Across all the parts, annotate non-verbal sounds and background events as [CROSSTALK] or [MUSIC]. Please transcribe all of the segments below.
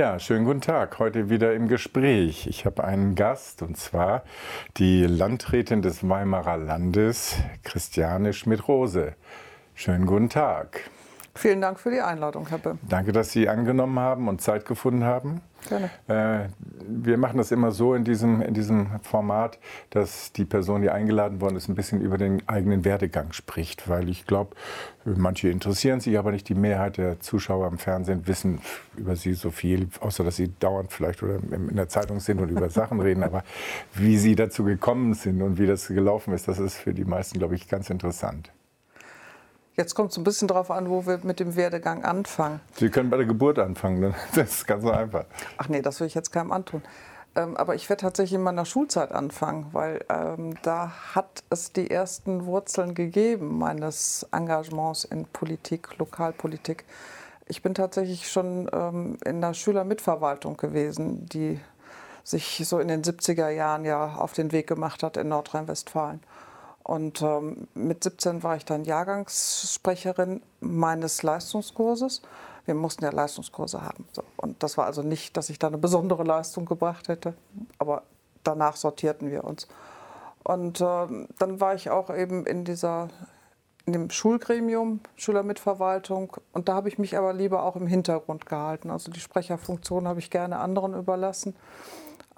Ja, schönen guten Tag. Heute wieder im Gespräch. Ich habe einen Gast und zwar die Landrätin des Weimarer Landes, Christiane Schmidt-Rose. Schönen guten Tag. Vielen Dank für die Einladung, Herr Böhm. Danke, dass Sie angenommen haben und Zeit gefunden haben. Gerne. Äh, wir machen das immer so in diesem, in diesem Format, dass die Person, die eingeladen worden ist, ein bisschen über den eigenen Werdegang spricht. Weil ich glaube, manche interessieren sich, aber nicht die Mehrheit der Zuschauer im Fernsehen wissen über sie so viel, außer dass sie dauernd vielleicht oder in der Zeitung sind und über [LAUGHS] Sachen reden. Aber wie sie dazu gekommen sind und wie das gelaufen ist, das ist für die meisten, glaube ich, ganz interessant. Jetzt kommt es ein bisschen darauf an, wo wir mit dem Werdegang anfangen. Sie können bei der Geburt anfangen, [LAUGHS] das ist ganz einfach. Ach nee, das will ich jetzt keinem antun. Ähm, aber ich werde tatsächlich in meiner Schulzeit anfangen, weil ähm, da hat es die ersten Wurzeln gegeben meines Engagements in Politik, Lokalpolitik. Ich bin tatsächlich schon ähm, in der Schülermitverwaltung gewesen, die sich so in den 70er Jahren ja auf den Weg gemacht hat in Nordrhein-Westfalen. Und ähm, mit 17 war ich dann Jahrgangssprecherin meines Leistungskurses. Wir mussten ja Leistungskurse haben. So. Und das war also nicht, dass ich da eine besondere Leistung gebracht hätte, aber danach sortierten wir uns. Und ähm, dann war ich auch eben in dieser in dem Schulgremium, Schülermitverwaltung. Und da habe ich mich aber lieber auch im Hintergrund gehalten. Also die Sprecherfunktion habe ich gerne anderen überlassen.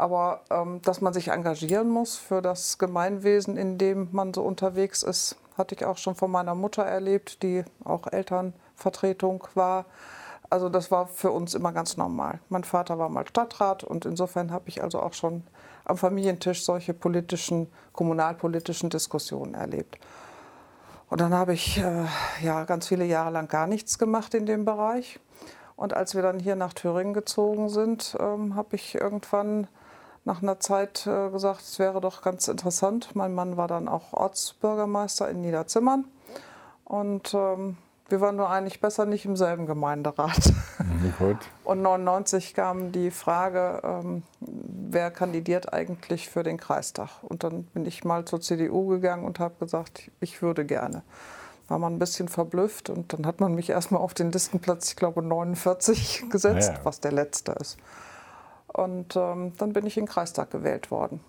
Aber ähm, dass man sich engagieren muss für das Gemeinwesen, in dem man so unterwegs ist, hatte ich auch schon von meiner Mutter erlebt, die auch Elternvertretung war. Also das war für uns immer ganz normal. Mein Vater war mal Stadtrat und insofern habe ich also auch schon am Familientisch solche politischen, kommunalpolitischen Diskussionen erlebt. Und dann habe ich äh, ja ganz viele Jahre lang gar nichts gemacht in dem Bereich. Und als wir dann hier nach Thüringen gezogen sind, ähm, habe ich irgendwann nach einer Zeit äh, gesagt, es wäre doch ganz interessant. Mein Mann war dann auch Ortsbürgermeister in Niederzimmern. Und ähm, wir waren nur eigentlich besser nicht im selben Gemeinderat. Mhm, gut. [LAUGHS] Und 1999 kam die Frage, ähm, wer kandidiert eigentlich für den Kreistag? Und dann bin ich mal zur CDU gegangen und habe gesagt, ich würde gerne. War man ein bisschen verblüfft und dann hat man mich erstmal auf den Listenplatz, ich glaube 49 [LAUGHS] gesetzt, ja, ja. was der letzte ist. Und ähm, dann bin ich in den Kreistag gewählt worden.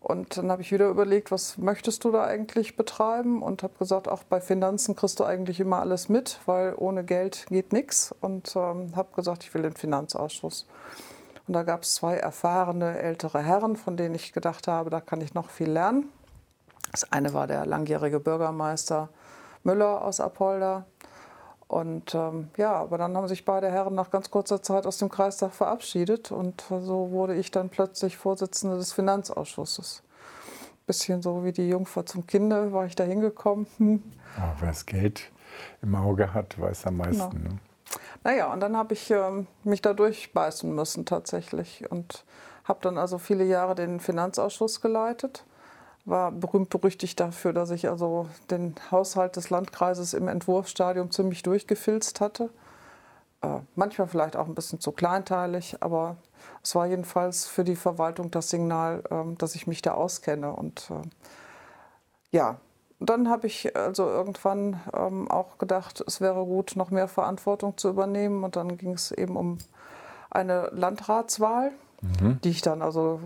Und dann habe ich wieder überlegt, was möchtest du da eigentlich betreiben? Und habe gesagt, auch bei Finanzen kriegst du eigentlich immer alles mit, weil ohne Geld geht nichts. Und ähm, habe gesagt, ich will den Finanzausschuss. Und da gab es zwei erfahrene ältere Herren, von denen ich gedacht habe, da kann ich noch viel lernen. Das eine war der langjährige Bürgermeister Müller aus Apolda und ähm, ja, aber dann haben sich beide Herren nach ganz kurzer Zeit aus dem Kreistag verabschiedet und so wurde ich dann plötzlich Vorsitzende des Finanzausschusses. Bisschen so wie die Jungfer zum Kinde war ich da hingekommen. Hm. Ja, wer das Geld im Auge hat, weiß am meisten. Genau. Ne? Naja, und dann habe ich ähm, mich da durchbeißen müssen tatsächlich und habe dann also viele Jahre den Finanzausschuss geleitet war berühmt berüchtigt dafür, dass ich also den Haushalt des Landkreises im Entwurfsstadium ziemlich durchgefilzt hatte. Äh, manchmal vielleicht auch ein bisschen zu kleinteilig, aber es war jedenfalls für die Verwaltung das Signal, äh, dass ich mich da auskenne. Und äh, ja, dann habe ich also irgendwann ähm, auch gedacht, es wäre gut, noch mehr Verantwortung zu übernehmen. Und dann ging es eben um eine Landratswahl, mhm. die ich dann also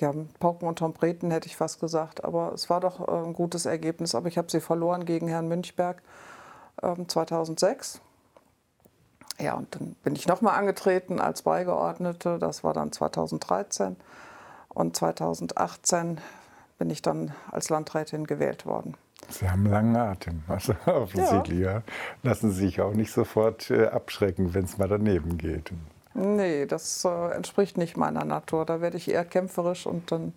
ja, Pauken und Trompeten hätte ich fast gesagt. Aber es war doch äh, ein gutes Ergebnis. Aber ich habe sie verloren gegen Herrn Münchberg äh, 2006. Ja, und dann bin ich nochmal angetreten als Beigeordnete. Das war dann 2013. Und 2018 bin ich dann als Landrätin gewählt worden. Sie haben langen Atem, also [LAUGHS] offensichtlich. Ja. ja. Lassen Sie sich auch nicht sofort äh, abschrecken, wenn es mal daneben geht. Nee, das äh, entspricht nicht meiner Natur. Da werde ich eher kämpferisch und dann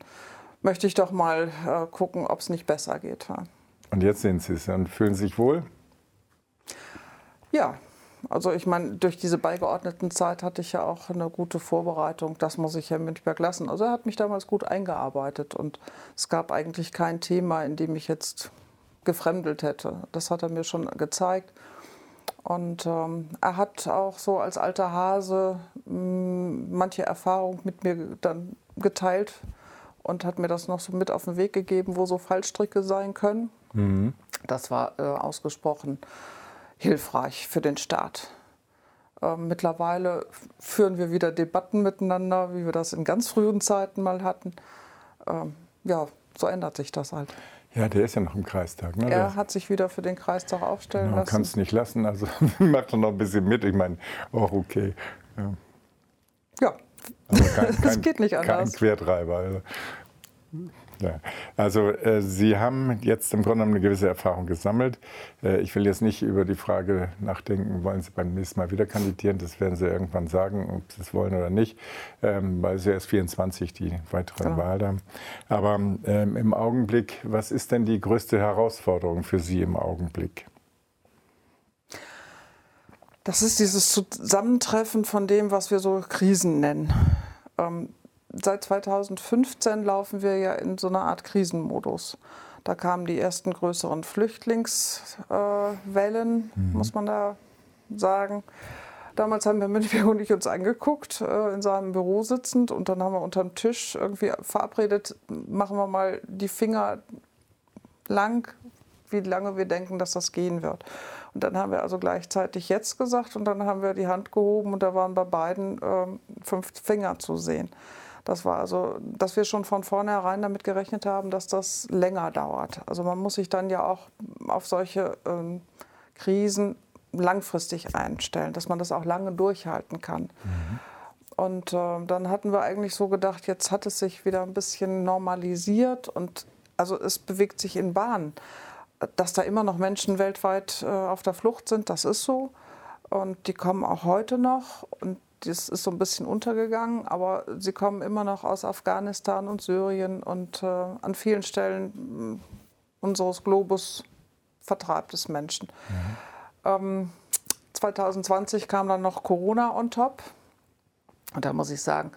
möchte ich doch mal äh, gucken, ob es nicht besser geht. Ja. Und jetzt sind Sie es und fühlen sich wohl? Ja, also ich meine, durch diese beigeordneten Zeit hatte ich ja auch eine gute Vorbereitung. Das muss ich Herrn Münchberg lassen. Also er hat mich damals gut eingearbeitet und es gab eigentlich kein Thema, in dem ich jetzt gefremdelt hätte. Das hat er mir schon gezeigt. Und ähm, er hat auch so als alter Hase manche Erfahrung mit mir dann geteilt und hat mir das noch so mit auf den Weg gegeben, wo so Fallstricke sein können. Mhm. Das war äh, ausgesprochen hilfreich für den Staat. Ähm, mittlerweile führen wir wieder Debatten miteinander, wie wir das in ganz frühen Zeiten mal hatten. Ähm, ja, so ändert sich das halt. Ja, der ist ja noch im Kreistag. Ne? Er hat sich wieder für den Kreistag aufstellen genau, lassen. Kann es nicht lassen, also [LAUGHS] macht er noch ein bisschen mit. Ich meine, auch okay. Ja. Also kein, [LAUGHS] das geht nicht anders. Kein Quertreiber. Also. Ja. Also äh, Sie haben jetzt im Grunde genommen eine gewisse Erfahrung gesammelt. Äh, ich will jetzt nicht über die Frage nachdenken, wollen Sie beim nächsten Mal wieder kandidieren? Das werden Sie irgendwann sagen, ob Sie es wollen oder nicht, ähm, weil Sie erst 24 die weitere genau. Wahl haben. Aber ähm, im Augenblick, was ist denn die größte Herausforderung für Sie im Augenblick? Das ist dieses Zusammentreffen von dem, was wir so Krisen nennen. Ähm, seit 2015 laufen wir ja in so einer Art Krisenmodus. Da kamen die ersten größeren Flüchtlingswellen, mhm. muss man da sagen. Damals haben wir Münchberg und ich uns angeguckt, äh, in seinem Büro sitzend. Und dann haben wir unterm Tisch irgendwie verabredet, machen wir mal die Finger lang, wie lange wir denken, dass das gehen wird. Und dann haben wir also gleichzeitig jetzt gesagt und dann haben wir die Hand gehoben und da waren bei beiden äh, fünf Finger zu sehen. Das war also, dass wir schon von vornherein damit gerechnet haben, dass das länger dauert. Also man muss sich dann ja auch auf solche ähm, Krisen langfristig einstellen, dass man das auch lange durchhalten kann. Mhm. Und äh, dann hatten wir eigentlich so gedacht, jetzt hat es sich wieder ein bisschen normalisiert und also es bewegt sich in Bahnen. Dass da immer noch Menschen weltweit äh, auf der Flucht sind, das ist so. Und die kommen auch heute noch. Und das ist so ein bisschen untergegangen, aber sie kommen immer noch aus Afghanistan und Syrien und äh, an vielen Stellen äh, unseres Globus vertreibt es Menschen. Mhm. Ähm, 2020 kam dann noch Corona on top. Und da muss ich sagen,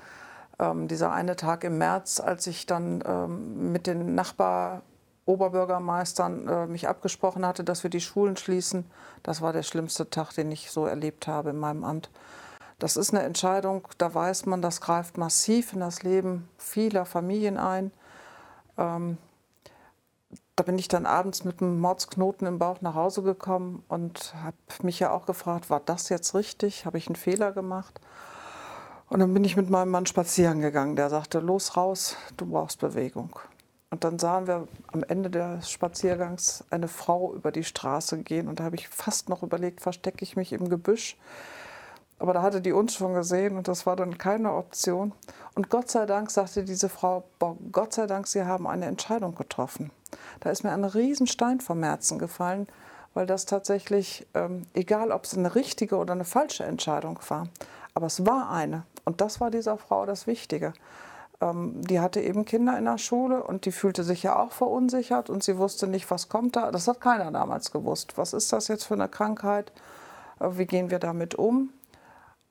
ähm, dieser eine Tag im März, als ich dann ähm, mit den Nachbar Oberbürgermeistern äh, mich abgesprochen hatte, dass wir die Schulen schließen, das war der schlimmste Tag, den ich so erlebt habe in meinem Amt. Das ist eine Entscheidung, da weiß man, das greift massiv in das Leben vieler Familien ein. Ähm, da bin ich dann abends mit einem Mordsknoten im Bauch nach Hause gekommen und habe mich ja auch gefragt, war das jetzt richtig? Habe ich einen Fehler gemacht? Und dann bin ich mit meinem Mann spazieren gegangen. Der sagte, los raus, du brauchst Bewegung. Und dann sahen wir am Ende des Spaziergangs eine Frau über die Straße gehen. Und da habe ich fast noch überlegt, verstecke ich mich im Gebüsch aber da hatte die uns schon gesehen und das war dann keine Option. Und Gott sei Dank sagte diese Frau, boah, Gott sei Dank, Sie haben eine Entscheidung getroffen. Da ist mir ein Riesenstein vom Herzen gefallen, weil das tatsächlich, ähm, egal ob es eine richtige oder eine falsche Entscheidung war, aber es war eine. Und das war dieser Frau das Wichtige. Ähm, die hatte eben Kinder in der Schule und die fühlte sich ja auch verunsichert und sie wusste nicht, was kommt da. Das hat keiner damals gewusst. Was ist das jetzt für eine Krankheit? Äh, wie gehen wir damit um?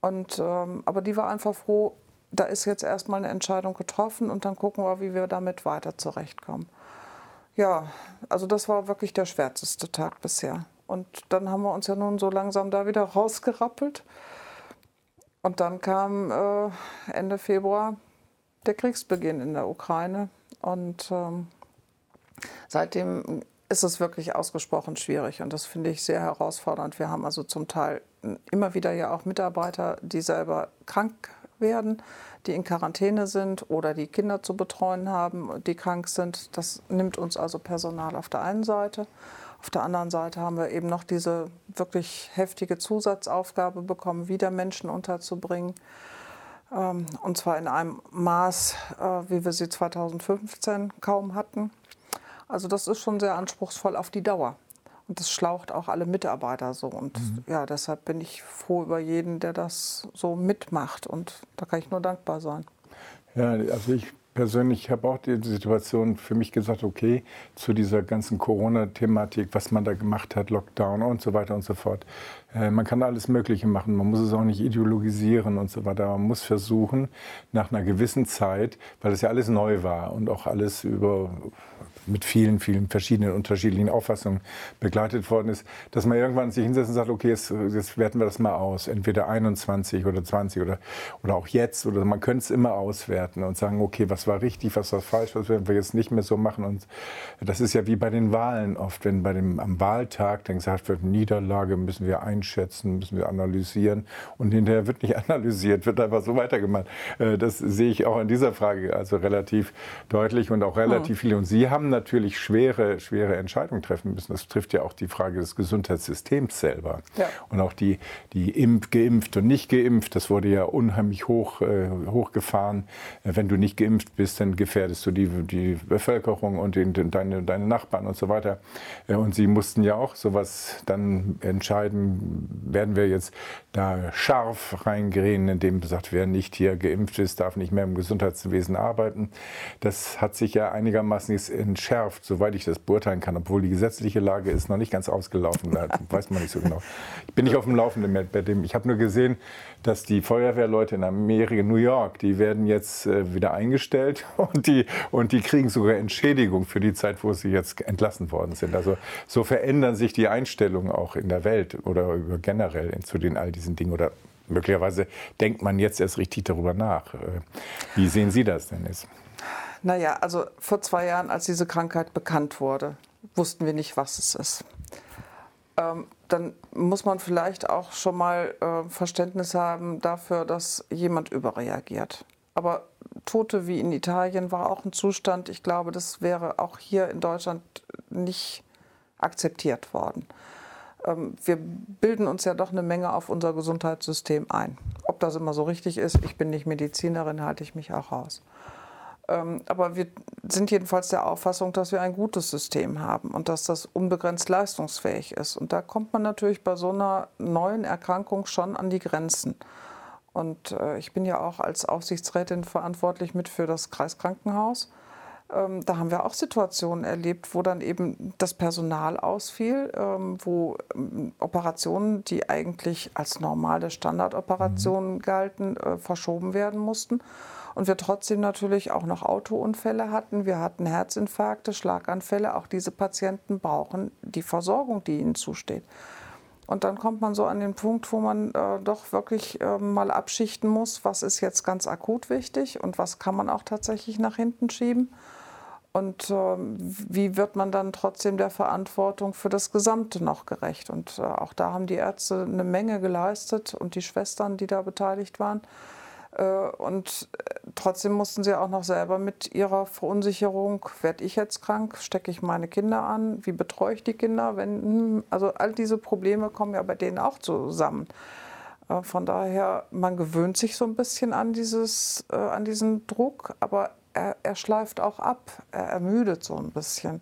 Und, ähm, aber die war einfach froh, da ist jetzt erstmal eine Entscheidung getroffen und dann gucken wir, wie wir damit weiter zurechtkommen. Ja, also das war wirklich der schwärzeste Tag bisher. Und dann haben wir uns ja nun so langsam da wieder rausgerappelt. Und dann kam äh, Ende Februar der Kriegsbeginn in der Ukraine. Und ähm, seitdem ist es wirklich ausgesprochen schwierig und das finde ich sehr herausfordernd. Wir haben also zum Teil immer wieder ja auch Mitarbeiter, die selber krank werden, die in Quarantäne sind oder die Kinder zu betreuen haben, die krank sind. Das nimmt uns also Personal auf der einen Seite. Auf der anderen Seite haben wir eben noch diese wirklich heftige Zusatzaufgabe bekommen, wieder Menschen unterzubringen. Ähm, und zwar in einem Maß, äh, wie wir sie 2015 kaum hatten. Also das ist schon sehr anspruchsvoll auf die Dauer. Und das schlaucht auch alle Mitarbeiter so. Und mhm. ja, deshalb bin ich froh über jeden, der das so mitmacht. Und da kann ich nur dankbar sein. Ja, also ich persönlich habe auch die Situation für mich gesagt, okay, zu dieser ganzen Corona-Thematik, was man da gemacht hat, Lockdown und so weiter und so fort. Äh, man kann alles Mögliche machen, man muss es auch nicht ideologisieren und so weiter. Man muss versuchen, nach einer gewissen Zeit, weil es ja alles neu war und auch alles über mit vielen, vielen verschiedenen unterschiedlichen Auffassungen begleitet worden ist, dass man irgendwann sich hinsetzt und sagt, okay, jetzt, jetzt werten wir das mal aus, entweder 21 oder 20 oder, oder auch jetzt, oder man könnte es immer auswerten und sagen, okay, was war richtig, was war falsch, was werden wir jetzt nicht mehr so machen. Und das ist ja wie bei den Wahlen oft, wenn bei dem, am Wahltag dann gesagt wird, Niederlage müssen wir einschätzen, müssen wir analysieren. Und hinterher wird nicht [LAUGHS] analysiert, wird einfach so weitergemacht. Äh, das sehe ich auch in dieser Frage also relativ deutlich und auch relativ viel. Und Sie haben natürlich schwere, schwere Entscheidungen treffen müssen. Das trifft ja auch die Frage des Gesundheitssystems selber. Ja. Und auch die, die Impf, geimpft und nicht geimpft, das wurde ja unheimlich hoch, äh, hochgefahren. Äh, wenn du nicht geimpft bist, dann gefährdest du die, die Bevölkerung und den, deine, deine Nachbarn und so weiter. Äh, und sie mussten ja auch sowas dann entscheiden, werden wir jetzt da scharf reingehen, indem gesagt, wer nicht hier geimpft ist, darf nicht mehr im Gesundheitswesen arbeiten. Das hat sich ja einigermaßen entschärft, soweit ich das beurteilen kann, obwohl die gesetzliche Lage ist noch nicht ganz ausgelaufen. Da [LAUGHS] weiß man nicht so genau. Ich bin nicht auf dem Laufenden bei dem. Ich habe nur gesehen, dass die Feuerwehrleute in Amerika, New York, die werden jetzt äh, wieder eingestellt [LAUGHS] und die, und die kriegen sogar Entschädigung für die Zeit, wo sie jetzt entlassen worden sind. Also so verändern sich die Einstellungen auch in der Welt oder generell zu den all diesen Dingen oder möglicherweise denkt man jetzt erst richtig darüber nach. Äh, wie sehen Sie das denn jetzt? Naja, also vor zwei Jahren, als diese Krankheit bekannt wurde, wussten wir nicht, was es ist. Ähm, dann muss man vielleicht auch schon mal äh, Verständnis haben dafür, dass jemand überreagiert. Aber Tote wie in Italien war auch ein Zustand, ich glaube, das wäre auch hier in Deutschland nicht akzeptiert worden. Ähm, wir bilden uns ja doch eine Menge auf unser Gesundheitssystem ein. Ob das immer so richtig ist, ich bin nicht Medizinerin, halte ich mich auch raus. Ähm, aber wir sind jedenfalls der Auffassung, dass wir ein gutes System haben und dass das unbegrenzt leistungsfähig ist. Und da kommt man natürlich bei so einer neuen Erkrankung schon an die Grenzen. Und äh, ich bin ja auch als Aufsichtsrätin verantwortlich mit für das Kreiskrankenhaus. Ähm, da haben wir auch Situationen erlebt, wo dann eben das Personal ausfiel, ähm, wo Operationen, die eigentlich als normale Standardoperationen mhm. galten, äh, verschoben werden mussten und wir trotzdem natürlich auch noch Autounfälle hatten. Wir hatten Herzinfarkte, Schlaganfälle. Auch diese Patienten brauchen die Versorgung, die ihnen zusteht. Und dann kommt man so an den Punkt, wo man äh, doch wirklich äh, mal abschichten muss, was ist jetzt ganz akut wichtig und was kann man auch tatsächlich nach hinten schieben. Und äh, wie wird man dann trotzdem der Verantwortung für das Gesamte noch gerecht? Und äh, auch da haben die Ärzte eine Menge geleistet und die Schwestern, die da beteiligt waren. Äh, und äh, trotzdem mussten sie auch noch selber mit ihrer Verunsicherung, werde ich jetzt krank, stecke ich meine Kinder an, wie betreue ich die Kinder, wenn, hm, also all diese Probleme kommen ja bei denen auch zusammen. Äh, von daher, man gewöhnt sich so ein bisschen an, dieses, an diesen Druck, aber er, er schleift auch ab, er ermüdet so ein bisschen.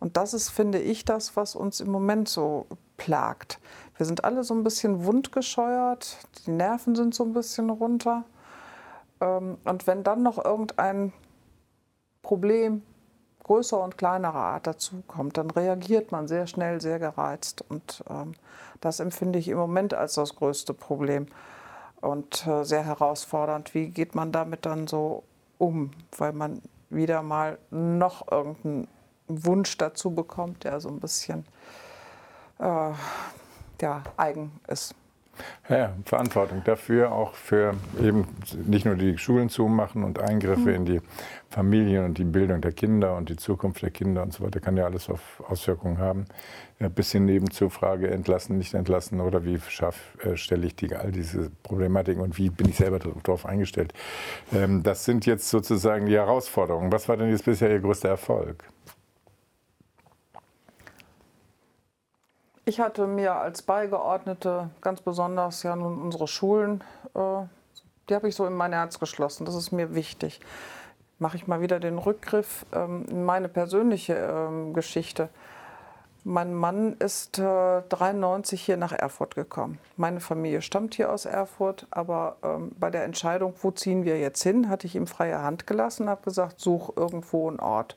Und das ist, finde ich, das, was uns im Moment so plagt. Wir sind alle so ein bisschen wundgescheuert, die Nerven sind so ein bisschen runter. Ähm, und wenn dann noch irgendein Problem größerer und kleinerer Art dazukommt, dann reagiert man sehr schnell, sehr gereizt. Und ähm, das empfinde ich im Moment als das größte Problem und äh, sehr herausfordernd. Wie geht man damit dann so um, weil man wieder mal noch irgendeinen Wunsch dazu bekommt, der so ein bisschen äh, ja, eigen ist. Ja, Verantwortung dafür, auch für eben nicht nur die Schulen zumachen und Eingriffe mhm. in die Familien und die Bildung der Kinder und die Zukunft der Kinder und so weiter, kann ja alles auf Auswirkungen haben. Ja, bis hin eben zur Frage entlassen, nicht entlassen oder wie schaff, äh, stelle ich die, all diese Problematiken und wie bin ich selber darauf eingestellt. Ähm, das sind jetzt sozusagen die Herausforderungen. Was war denn jetzt bisher Ihr größter Erfolg? Ich hatte mir als Beigeordnete ganz besonders ja nun unsere Schulen, äh, die habe ich so in mein Herz geschlossen. Das ist mir wichtig. Mache ich mal wieder den Rückgriff ähm, in meine persönliche ähm, Geschichte. Mein Mann ist äh, 93 hier nach Erfurt gekommen. Meine Familie stammt hier aus Erfurt, aber ähm, bei der Entscheidung, wo ziehen wir jetzt hin, hatte ich ihm freie Hand gelassen, habe gesagt, such irgendwo einen Ort,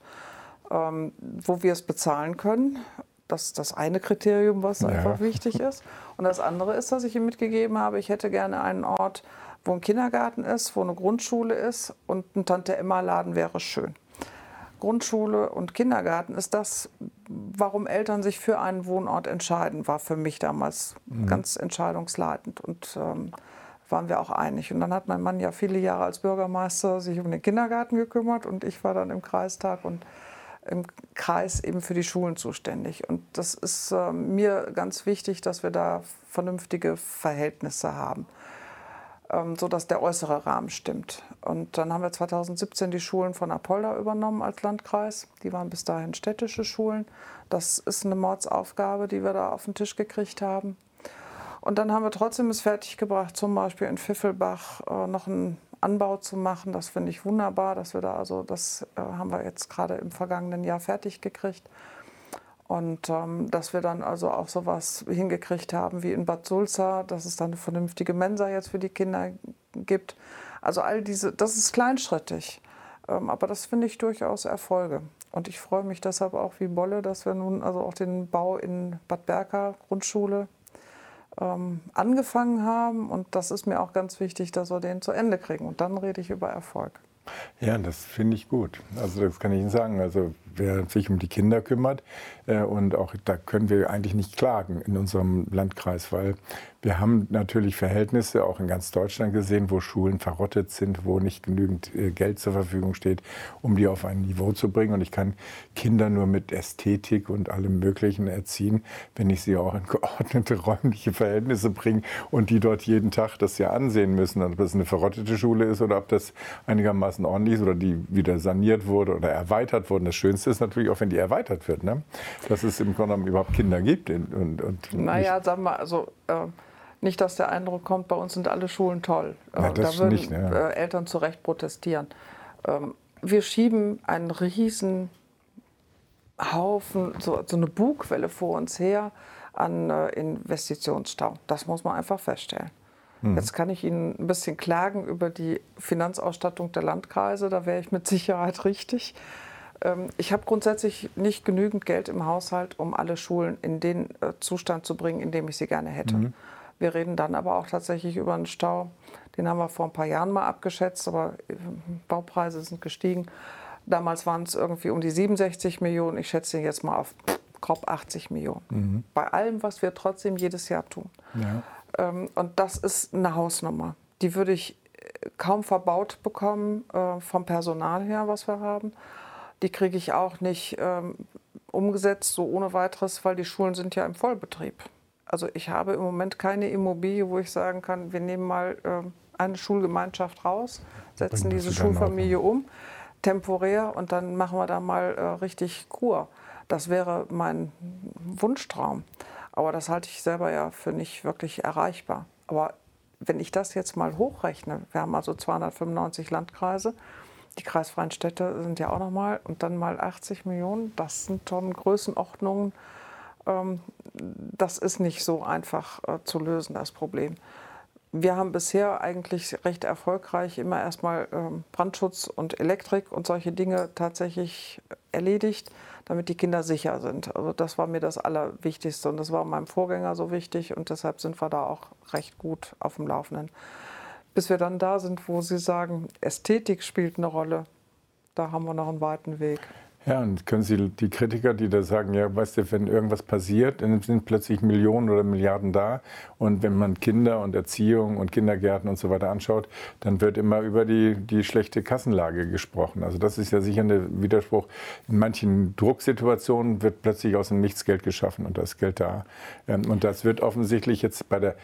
ähm, wo wir es bezahlen können das ist das eine Kriterium, was ja. einfach wichtig ist. Und das andere ist, dass ich ihm mitgegeben habe, ich hätte gerne einen Ort, wo ein Kindergarten ist, wo eine Grundschule ist und ein Tante-Emma-Laden wäre schön. Grundschule und Kindergarten ist das, warum Eltern sich für einen Wohnort entscheiden, war für mich damals mhm. ganz entscheidungsleitend. Und ähm, waren wir auch einig. Und dann hat mein Mann ja viele Jahre als Bürgermeister sich um den Kindergarten gekümmert und ich war dann im Kreistag und im Kreis eben für die Schulen zuständig. Und das ist äh, mir ganz wichtig, dass wir da vernünftige Verhältnisse haben, ähm, sodass der äußere Rahmen stimmt. Und dann haben wir 2017 die Schulen von Apolda übernommen als Landkreis. Die waren bis dahin städtische Schulen. Das ist eine Mordsaufgabe, die wir da auf den Tisch gekriegt haben. Und dann haben wir trotzdem es fertiggebracht, zum Beispiel in Pfiffelbach äh, noch einen Anbau zu machen. Das finde ich wunderbar, dass wir da, also das äh, haben wir jetzt gerade im vergangenen Jahr fertig gekriegt. Und ähm, dass wir dann also auch sowas hingekriegt haben wie in Bad Sulza, dass es dann eine vernünftige Mensa jetzt für die Kinder gibt. Also all diese, das ist kleinschrittig. Ähm, aber das finde ich durchaus Erfolge. Und ich freue mich deshalb auch wie Bolle, dass wir nun also auch den Bau in Bad Berka Grundschule ähm, angefangen haben. Und das ist mir auch ganz wichtig, dass wir den zu Ende kriegen. Und dann rede ich über Erfolg. Ja, das finde ich gut. Also das kann ich Ihnen sagen. Also wer sich um die Kinder kümmert äh, und auch da können wir eigentlich nicht klagen in unserem Landkreis, weil wir haben natürlich Verhältnisse auch in ganz Deutschland gesehen, wo Schulen verrottet sind, wo nicht genügend äh, Geld zur Verfügung steht, um die auf ein Niveau zu bringen. Und ich kann Kinder nur mit Ästhetik und allem Möglichen erziehen, wenn ich sie auch in [LAUGHS] geordnete räumliche Verhältnisse bringe und die dort jeden Tag das ja ansehen müssen, ob das eine verrottete Schule ist oder ob das einigermaßen ordentlich ist oder die wieder saniert wurde oder erweitert wurde. Das Schönste ist natürlich auch, wenn die erweitert wird, ne? dass es im Grunde genommen überhaupt Kinder gibt. Und, und naja, sagen wir, also äh, nicht, dass der Eindruck kommt, bei uns sind alle Schulen toll. Ja, da würden nicht, ne? äh, Eltern zu Recht protestieren. Ähm, wir schieben einen riesen Haufen, so, so, eine Bugwelle vor uns her an äh, Investitionsstau. Das muss man einfach feststellen. Hm. Jetzt kann ich Ihnen ein bisschen klagen über die Finanzausstattung der Landkreise. Da wäre ich mit Sicherheit richtig. Ähm, ich habe grundsätzlich nicht genügend Geld im Haushalt, um alle Schulen in den äh, Zustand zu bringen, in dem ich sie gerne hätte. Mhm. Wir reden dann aber auch tatsächlich über einen Stau. Den haben wir vor ein paar Jahren mal abgeschätzt, aber äh, Baupreise sind gestiegen. Damals waren es irgendwie um die 67 Millionen. Ich schätze jetzt mal auf grob 80 Millionen. Mhm. Bei allem, was wir trotzdem jedes Jahr tun. Ja. Ähm, und das ist eine Hausnummer. Die würde ich äh, kaum verbaut bekommen vom Personal her, was wir haben. Die kriege ich auch nicht ähm, umgesetzt, so ohne weiteres, weil die Schulen sind ja im Vollbetrieb. Also ich habe im Moment keine Immobilie, wo ich sagen kann, wir nehmen mal äh, eine Schulgemeinschaft raus, setzen diese Schulfamilie um, temporär und dann machen wir da mal äh, richtig Kur. Das wäre mein Wunschtraum. Aber das halte ich selber ja für nicht wirklich erreichbar. Aber wenn ich das jetzt mal hochrechne, wir haben also 295 Landkreise, die kreisfreien Städte sind ja auch nochmal und dann mal 80 Millionen, das sind schon Größenordnungen, ähm, das ist nicht so einfach äh, zu lösen, das Problem. Wir haben bisher eigentlich recht erfolgreich immer erstmal ähm, Brandschutz und Elektrik und solche Dinge tatsächlich erledigt, damit die Kinder sicher sind. Also das war mir das Allerwichtigste und das war meinem Vorgänger so wichtig und deshalb sind wir da auch recht gut auf dem Laufenden. Bis wir dann da sind, wo Sie sagen, Ästhetik spielt eine Rolle, da haben wir noch einen weiten Weg. Ja, und können Sie die Kritiker, die da sagen, ja, weißt du, wenn irgendwas passiert, dann sind plötzlich Millionen oder Milliarden da. Und wenn man Kinder und Erziehung und Kindergärten und so weiter anschaut, dann wird immer über die, die schlechte Kassenlage gesprochen. Also das ist ja sicher ein Widerspruch. In manchen Drucksituationen wird plötzlich aus dem Nichts Geld geschaffen und da ist Geld da. Ähm, und das wird offensichtlich jetzt bei der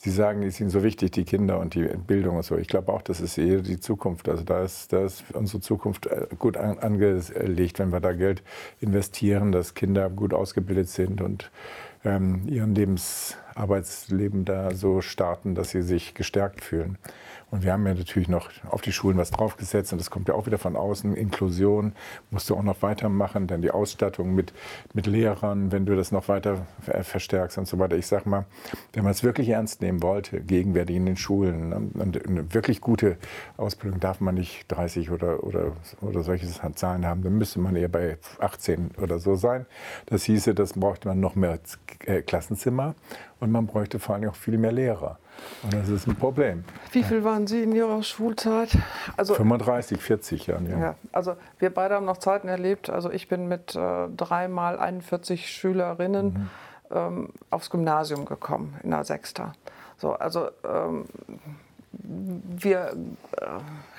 Sie sagen, die sind so wichtig, die Kinder und die Bildung und so. Ich glaube auch, das ist eher die Zukunft. Also da ist, da ist unsere Zukunft äh, gut angelegt, wenn wir da Geld investieren, dass Kinder gut ausgebildet sind und ähm, ihren Lebensarbeitsleben da so starten, dass sie sich gestärkt fühlen. Und wir haben ja natürlich noch auf die Schulen was draufgesetzt und das kommt ja auch wieder von außen. Inklusion musst du auch noch weitermachen, dann die Ausstattung mit, mit Lehrern, wenn du das noch weiter verstärkst und so weiter. Ich sag mal, wenn man es wirklich ernst nehmen wollte, gegenwärtig in den Schulen, ne, und eine wirklich gute Ausbildung darf man nicht 30 oder, oder, oder solche Zahlen haben, dann müsste man eher bei 18 oder so sein. Das hieße, das bräuchte man noch mehr äh, Klassenzimmer und man bräuchte vor allem auch viel mehr Lehrer. Und das ist ein Problem. Wie viel waren Sie in Ihrer Schulzeit? Also, 35, 40 Jahren, ja. ja. Also wir beide haben noch Zeiten erlebt. Also ich bin mit äh, dreimal 41 Schülerinnen. Mhm. ähm, aufs Gymnasium gekommen in der Sechster. So, also ähm, wir äh,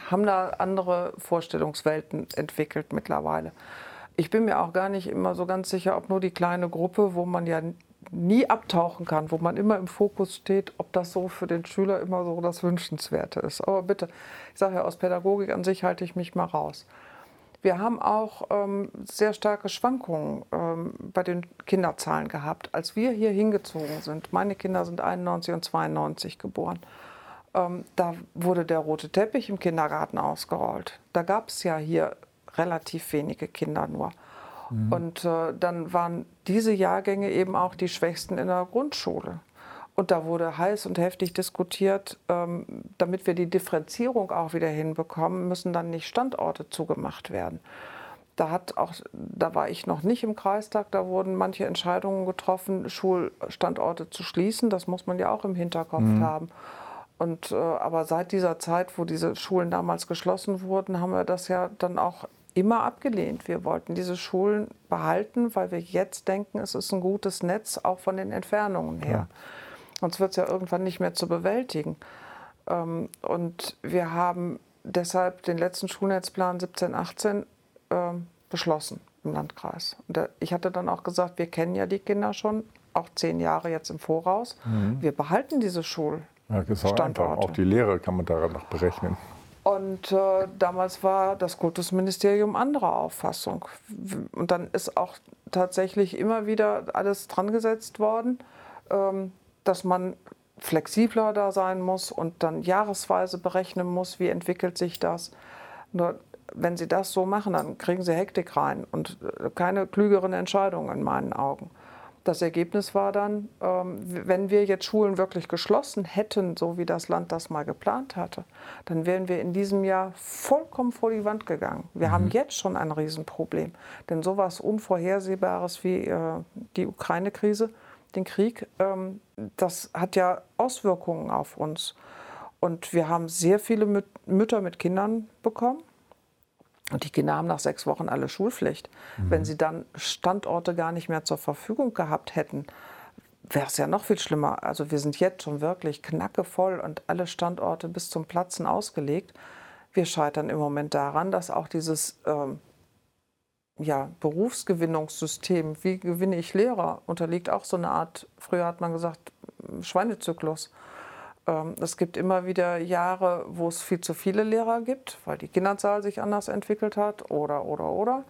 haben da andere Vorstellungswelten entwickelt mittlerweile. Ich bin mir auch gar nicht immer so ganz sicher, ob nur die kleine Gruppe, wo man ja nie abtauchen kann, wo man immer im Fokus steht, ob das so für den Schüler immer so das Wünschenswerte ist. Aber bitte, ich sage ja, aus Pädagogik an sich halte ich mich mal raus. Wir haben auch ähm, sehr starke Schwankungen ähm, bei den Kinderzahlen gehabt. Als wir hier hingezogen sind, meine Kinder sind 91 und 92 geboren, ähm, da wurde der rote Teppich im Kindergarten ausgerollt. Da gab es ja hier relativ wenige Kinder nur. Mhm. Und äh, dann waren diese Jahrgänge eben auch die schwächsten in der Grundschule. Und da wurde heiß und heftig diskutiert, ähm, damit wir die Differenzierung auch wieder hinbekommen, müssen dann nicht Standorte zugemacht werden. Da, hat auch, da war ich noch nicht im Kreistag, da wurden manche Entscheidungen getroffen, Schulstandorte zu schließen. Das muss man ja auch im Hinterkopf mhm. haben. Und, äh, aber seit dieser Zeit, wo diese Schulen damals geschlossen wurden, haben wir das ja dann auch immer abgelehnt. Wir wollten diese Schulen behalten, weil wir jetzt denken, es ist ein gutes Netz, auch von den Entfernungen her. Ja. Sonst wird es ja irgendwann nicht mehr zu bewältigen. Ähm, und wir haben deshalb den letzten Schulnetzplan 17, 18 ähm, beschlossen im Landkreis. Und ich hatte dann auch gesagt, wir kennen ja die Kinder schon, auch zehn Jahre jetzt im Voraus. Mhm. Wir behalten diese Schulstandorte. Ja. Auch die Lehre kann man daran noch berechnen. Und äh, damals war das Kultusministerium anderer Auffassung. Und dann ist auch tatsächlich immer wieder alles dran gesetzt worden, ähm, dass man flexibler da sein muss und dann jahresweise berechnen muss, wie entwickelt sich das. Nur wenn Sie das so machen, dann kriegen Sie Hektik rein und äh, keine klügeren Entscheidungen in meinen Augen. Das Ergebnis war dann, ähm, wenn wir jetzt Schulen wirklich geschlossen hätten, so wie das Land das mal geplant hatte, dann wären wir in diesem Jahr vollkommen vor die Wand gegangen. Wir mhm. haben jetzt schon ein Riesenproblem. Denn sowas Unvorhersehbares wie äh, die Ukraine-Krise, den Krieg, ähm, das hat ja Auswirkungen auf uns. Und wir haben sehr viele Mütter mit Kindern bekommen und die Kinder haben nach sechs Wochen alle Schulpflicht. Mhm. Wenn sie dann Standorte gar nicht mehr zur Verfügung gehabt hätten, wäre es ja noch viel schlimmer. Also wir sind jetzt schon wirklich knackevoll und alle Standorte bis zum Platzen ausgelegt. Wir scheitern im Moment daran, dass auch dieses ähm, ja, Berufsgewinnungssystem, wie gewinne ich Lehrer, unterliegt auch so eine Art, früher hat man gesagt, Schweinezyklus. Ähm, es gibt immer wieder Jahre, wo es viel zu viele Lehrer gibt, weil die Kinderzahl sich anders entwickelt hat oder, oder, oder.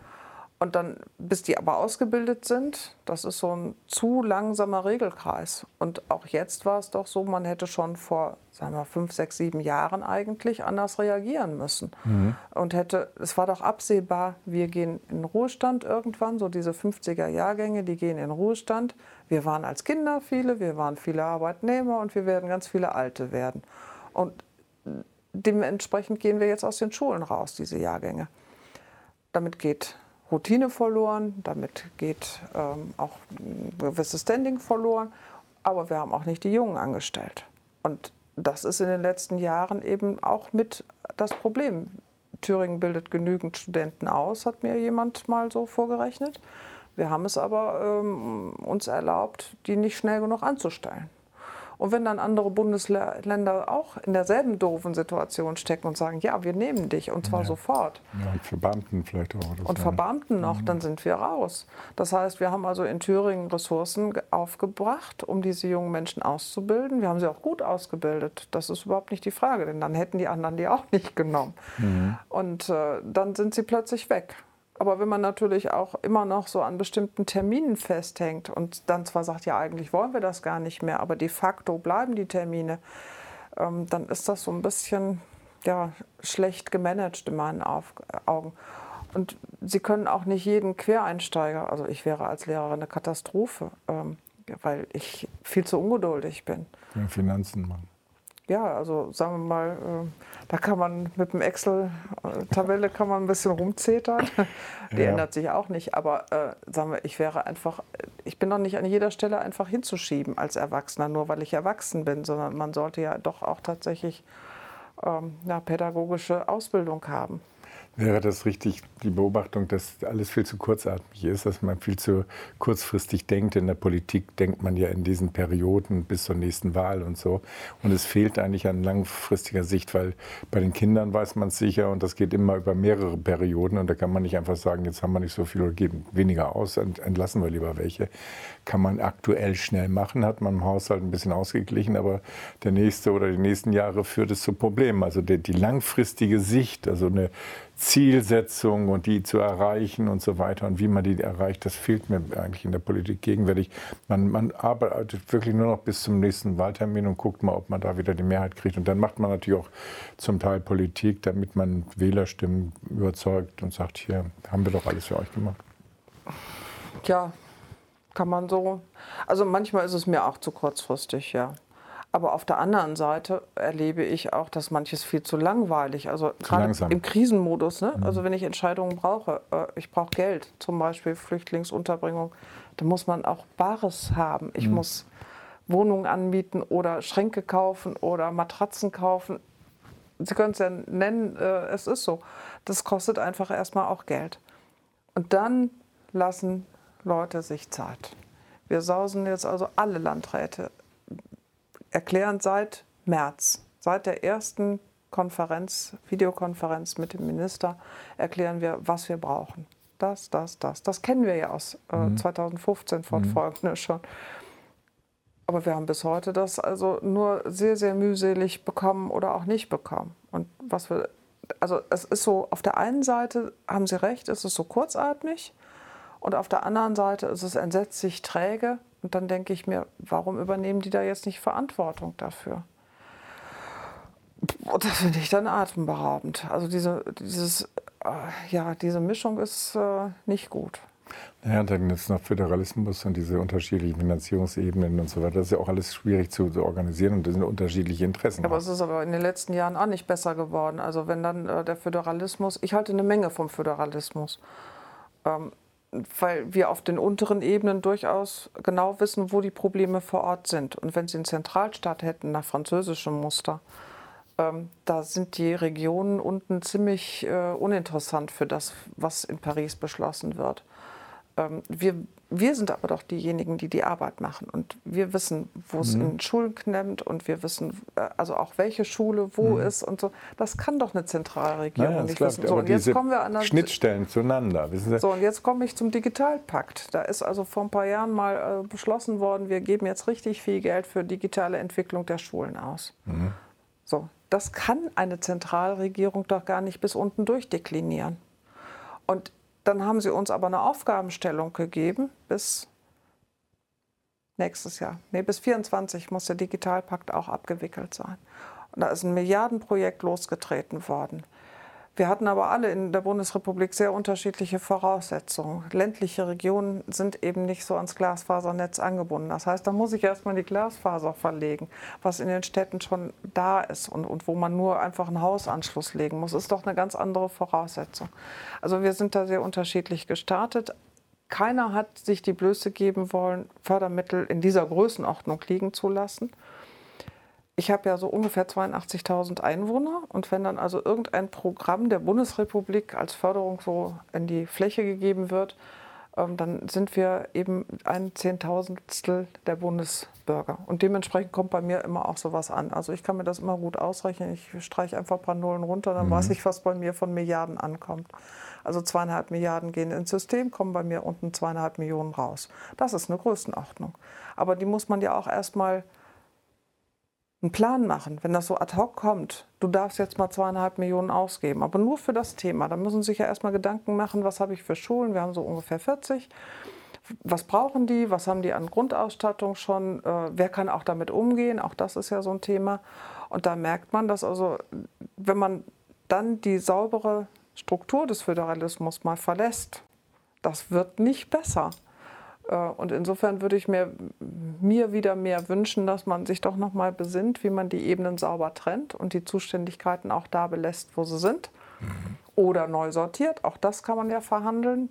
Und dann, bis die aber ausgebildet sind, das ist so ein zu langsamer Regelkreis. Und auch jetzt war es doch so, man hätte schon vor, sagen wir, fünf, sechs, sieben Jahren eigentlich anders reagieren müssen. Mhm. Und hätte, es war doch absehbar, wir gehen in Ruhestand irgendwann, so diese 50er Jahrgänge, die gehen in Ruhestand. Wir waren als Kinder viele, wir waren viele Arbeitnehmer und wir werden ganz viele Alte werden. Und dementsprechend gehen wir jetzt aus den Schulen raus, diese Jahrgänge. Damit geht Routine verloren, damit geht ähm, auch ein gewisses Standing verloren, aber wir haben auch nicht die Jungen angestellt. Und das ist in den letzten Jahren eben auch mit das Problem. Thüringen bildet genügend Studenten aus, hat mir jemand mal so vorgerechnet. Wir haben es aber ähm, uns erlaubt, die nicht schnell genug anzustellen. Und wenn dann andere Bundesländer auch in derselben doofen Situation stecken und sagen, ja, wir nehmen dich und zwar ja. sofort. Ja, und für Beamten vielleicht auch. Und für Beamten noch, mhm. dann sind wir raus. Das heißt, wir haben also in Thüringen Ressourcen aufgebracht, um diese jungen Menschen auszubilden. Wir haben sie auch gut ausgebildet. Das ist überhaupt nicht die Frage, denn dann hätten die anderen die auch nicht genommen. Mhm. Und äh, dann sind sie plötzlich weg. Aber wenn man natürlich auch immer noch so an bestimmten Terminen festhängt und dann zwar sagt, ja, eigentlich wollen wir das gar nicht mehr, aber de facto bleiben die Termine, ähm, dann ist das so ein bisschen ja, schlecht gemanagt in meinen Augen. Und Sie können auch nicht jeden Quereinsteiger, also ich wäre als Lehrer eine Katastrophe, ähm, weil ich viel zu ungeduldig bin. Ja, Finanzen machen ja, also sagen wir mal, äh, da kann man mit dem Excel-Tabelle kann man ein bisschen rumzetern. [LAUGHS] Die ja. ändert sich auch nicht. Aber äh, sagen wir, ich wäre einfach, ich bin doch nicht an jeder Stelle einfach hinzuschieben als Erwachsener, nur weil ich erwachsen bin, sondern man sollte ja doch auch tatsächlich ähm, ja, pädagogische Ausbildung haben. Wäre das richtig, die Beobachtung, dass alles viel zu kurzatmig ist, dass man viel zu kurzfristig denkt? In der Politik denkt man ja in diesen Perioden bis zur nächsten Wahl und so. Und es fehlt eigentlich an langfristiger Sicht, weil bei den Kindern weiß man es sicher und das geht immer über mehrere Perioden. Und da kann man nicht einfach sagen, jetzt haben wir nicht so viel oder geben weniger aus, entlassen wir lieber welche. Kann man aktuell schnell machen, hat man im Haushalt ein bisschen ausgeglichen, aber der nächste oder die nächsten Jahre führt es zu Problemen. Also die, die langfristige Sicht, also eine Zielsetzung und die zu erreichen und so weiter und wie man die erreicht, das fehlt mir eigentlich in der Politik gegenwärtig. Man, man arbeitet wirklich nur noch bis zum nächsten Wahltermin und guckt mal, ob man da wieder die Mehrheit kriegt. Und dann macht man natürlich auch zum Teil Politik, damit man Wählerstimmen überzeugt und sagt, hier haben wir doch alles für euch gemacht. Ja, kann man so. Also manchmal ist es mir auch zu kurzfristig, ja. Aber auf der anderen Seite erlebe ich auch, dass manches viel zu langweilig, also gerade im Krisenmodus, ne? Mhm. also wenn ich Entscheidungen brauche, äh, ich brauche Geld, zum Beispiel Flüchtlingsunterbringung, dann muss man auch Bares haben. Ich mhm. muss Wohnungen anmieten oder Schränke kaufen oder Matratzen kaufen. Sie können es ja nennen, äh, es ist so. Das kostet einfach erstmal auch Geld. Und dann lassen Leute sich Zeit. Wir sausen jetzt also alle Landräte erklären seit März, seit der ersten Konferenz, Videokonferenz mit dem Minister, erklären wir, was wir brauchen. Das, das, das. Das kennen wir ja aus äh, mhm. 2015 fortfolgende mhm. [LAUGHS] schon. Aber wir haben bis heute das also nur sehr, sehr mühselig bekommen oder auch nicht bekommen. Und was wir, also es ist so, auf der einen Seite haben Sie recht, es ist so kurzatmig. Und auf der anderen Seite ist es entsetzlich träge und dann denke ich mir, warum übernehmen die da jetzt nicht Verantwortung dafür? Das finde ich dann atemberaubend. Also diese, dieses, äh, ja, diese Mischung ist äh, nicht gut. Naja, dann ist noch Föderalismus und diese unterschiedlichen Finanzierungsebenen und so weiter. Das ist ja auch alles schwierig zu, zu organisieren und das sind unterschiedliche Interessen. Aber es ist aber in den letzten Jahren auch nicht besser geworden. Also wenn dann äh, der Föderalismus, ich halte eine Menge vom Föderalismus. Ähm, weil wir auf den unteren Ebenen durchaus genau wissen, wo die Probleme vor Ort sind. Und wenn Sie einen Zentralstaat hätten nach französischem Muster, ähm, da sind die Regionen unten ziemlich äh, uninteressant für das, was in Paris beschlossen wird. Ähm, wir wir sind aber doch diejenigen, die die Arbeit machen. Und wir wissen, wo es mhm. in Schulen klemmt und wir wissen, äh, also auch welche Schule wo mhm. ist und so. Das kann doch eine Zentralregierung naja, nicht wissen. So, und jetzt kommen wir an der Schnittstellen zueinander. So, und jetzt komme ich zum Digitalpakt. Da ist also vor ein paar Jahren mal äh, beschlossen worden, wir geben jetzt richtig viel Geld für digitale Entwicklung der Schulen aus. Mhm. So, das kann eine Zentralregierung doch gar nicht bis unten durchdeklinieren. Und dann haben sie uns aber eine Aufgabenstellung gegeben bis nächstes Jahr. Nee, bis 24 muss der Digitalpakt auch abgewickelt sein. Und da ist ein Milliardenprojekt losgetreten worden. Wir hatten aber alle in der Bundesrepublik sehr unterschiedliche Voraussetzungen. Ländliche Regionen sind eben nicht so ans Glasfasernetz angebunden. Das heißt, da muss ich erstmal die Glasfaser verlegen, was in den Städten schon da ist und, und wo man nur einfach einen Hausanschluss legen muss, ist doch eine ganz andere Voraussetzung. Also wir sind da sehr unterschiedlich gestartet. Keiner hat sich die Blöße geben wollen, Fördermittel in dieser Größenordnung liegen zu lassen ich habe ja so ungefähr 82.000 Einwohner und wenn dann also irgendein Programm der Bundesrepublik als Förderung so in die Fläche gegeben wird, ähm, dann sind wir eben ein Zehntausendstel der Bundesbürger. Und dementsprechend kommt bei mir immer auch sowas an. Also ich kann mir das immer gut ausrechnen. Ich streiche einfach ein paar Nullen runter, dann mhm. weiß ich, was bei mir von Milliarden ankommt. Also zweieinhalb Milliarden gehen ins System, kommen bei mir unten zweieinhalb Millionen raus. Das ist eine Größenordnung. Aber die muss man ja auch erstmal einen Plan machen, wenn das so ad hoc kommt. Du darfst jetzt mal zweieinhalb Millionen ausgeben, aber nur für das Thema. Da müssen sich ja erstmal Gedanken machen, was habe ich für Schulen? Wir haben so ungefähr 40. Was brauchen die? Was haben die an Grundausstattung schon? Äh, wer kann auch damit umgehen? Auch das ist ja so ein Thema. Und da merkt man, dass also, wenn man dann die saubere Struktur des Föderalismus mal verlässt, das wird nicht besser. Äh, und insofern würde ich mir, mir wieder mehr wünschen, dass man sich doch noch mal besinnt, wie man die Ebenen sauber trennt und die Zuständigkeiten auch da belässt, wo sie sind. Mhm. Oder neu sortiert. Auch das kann man ja verhandeln.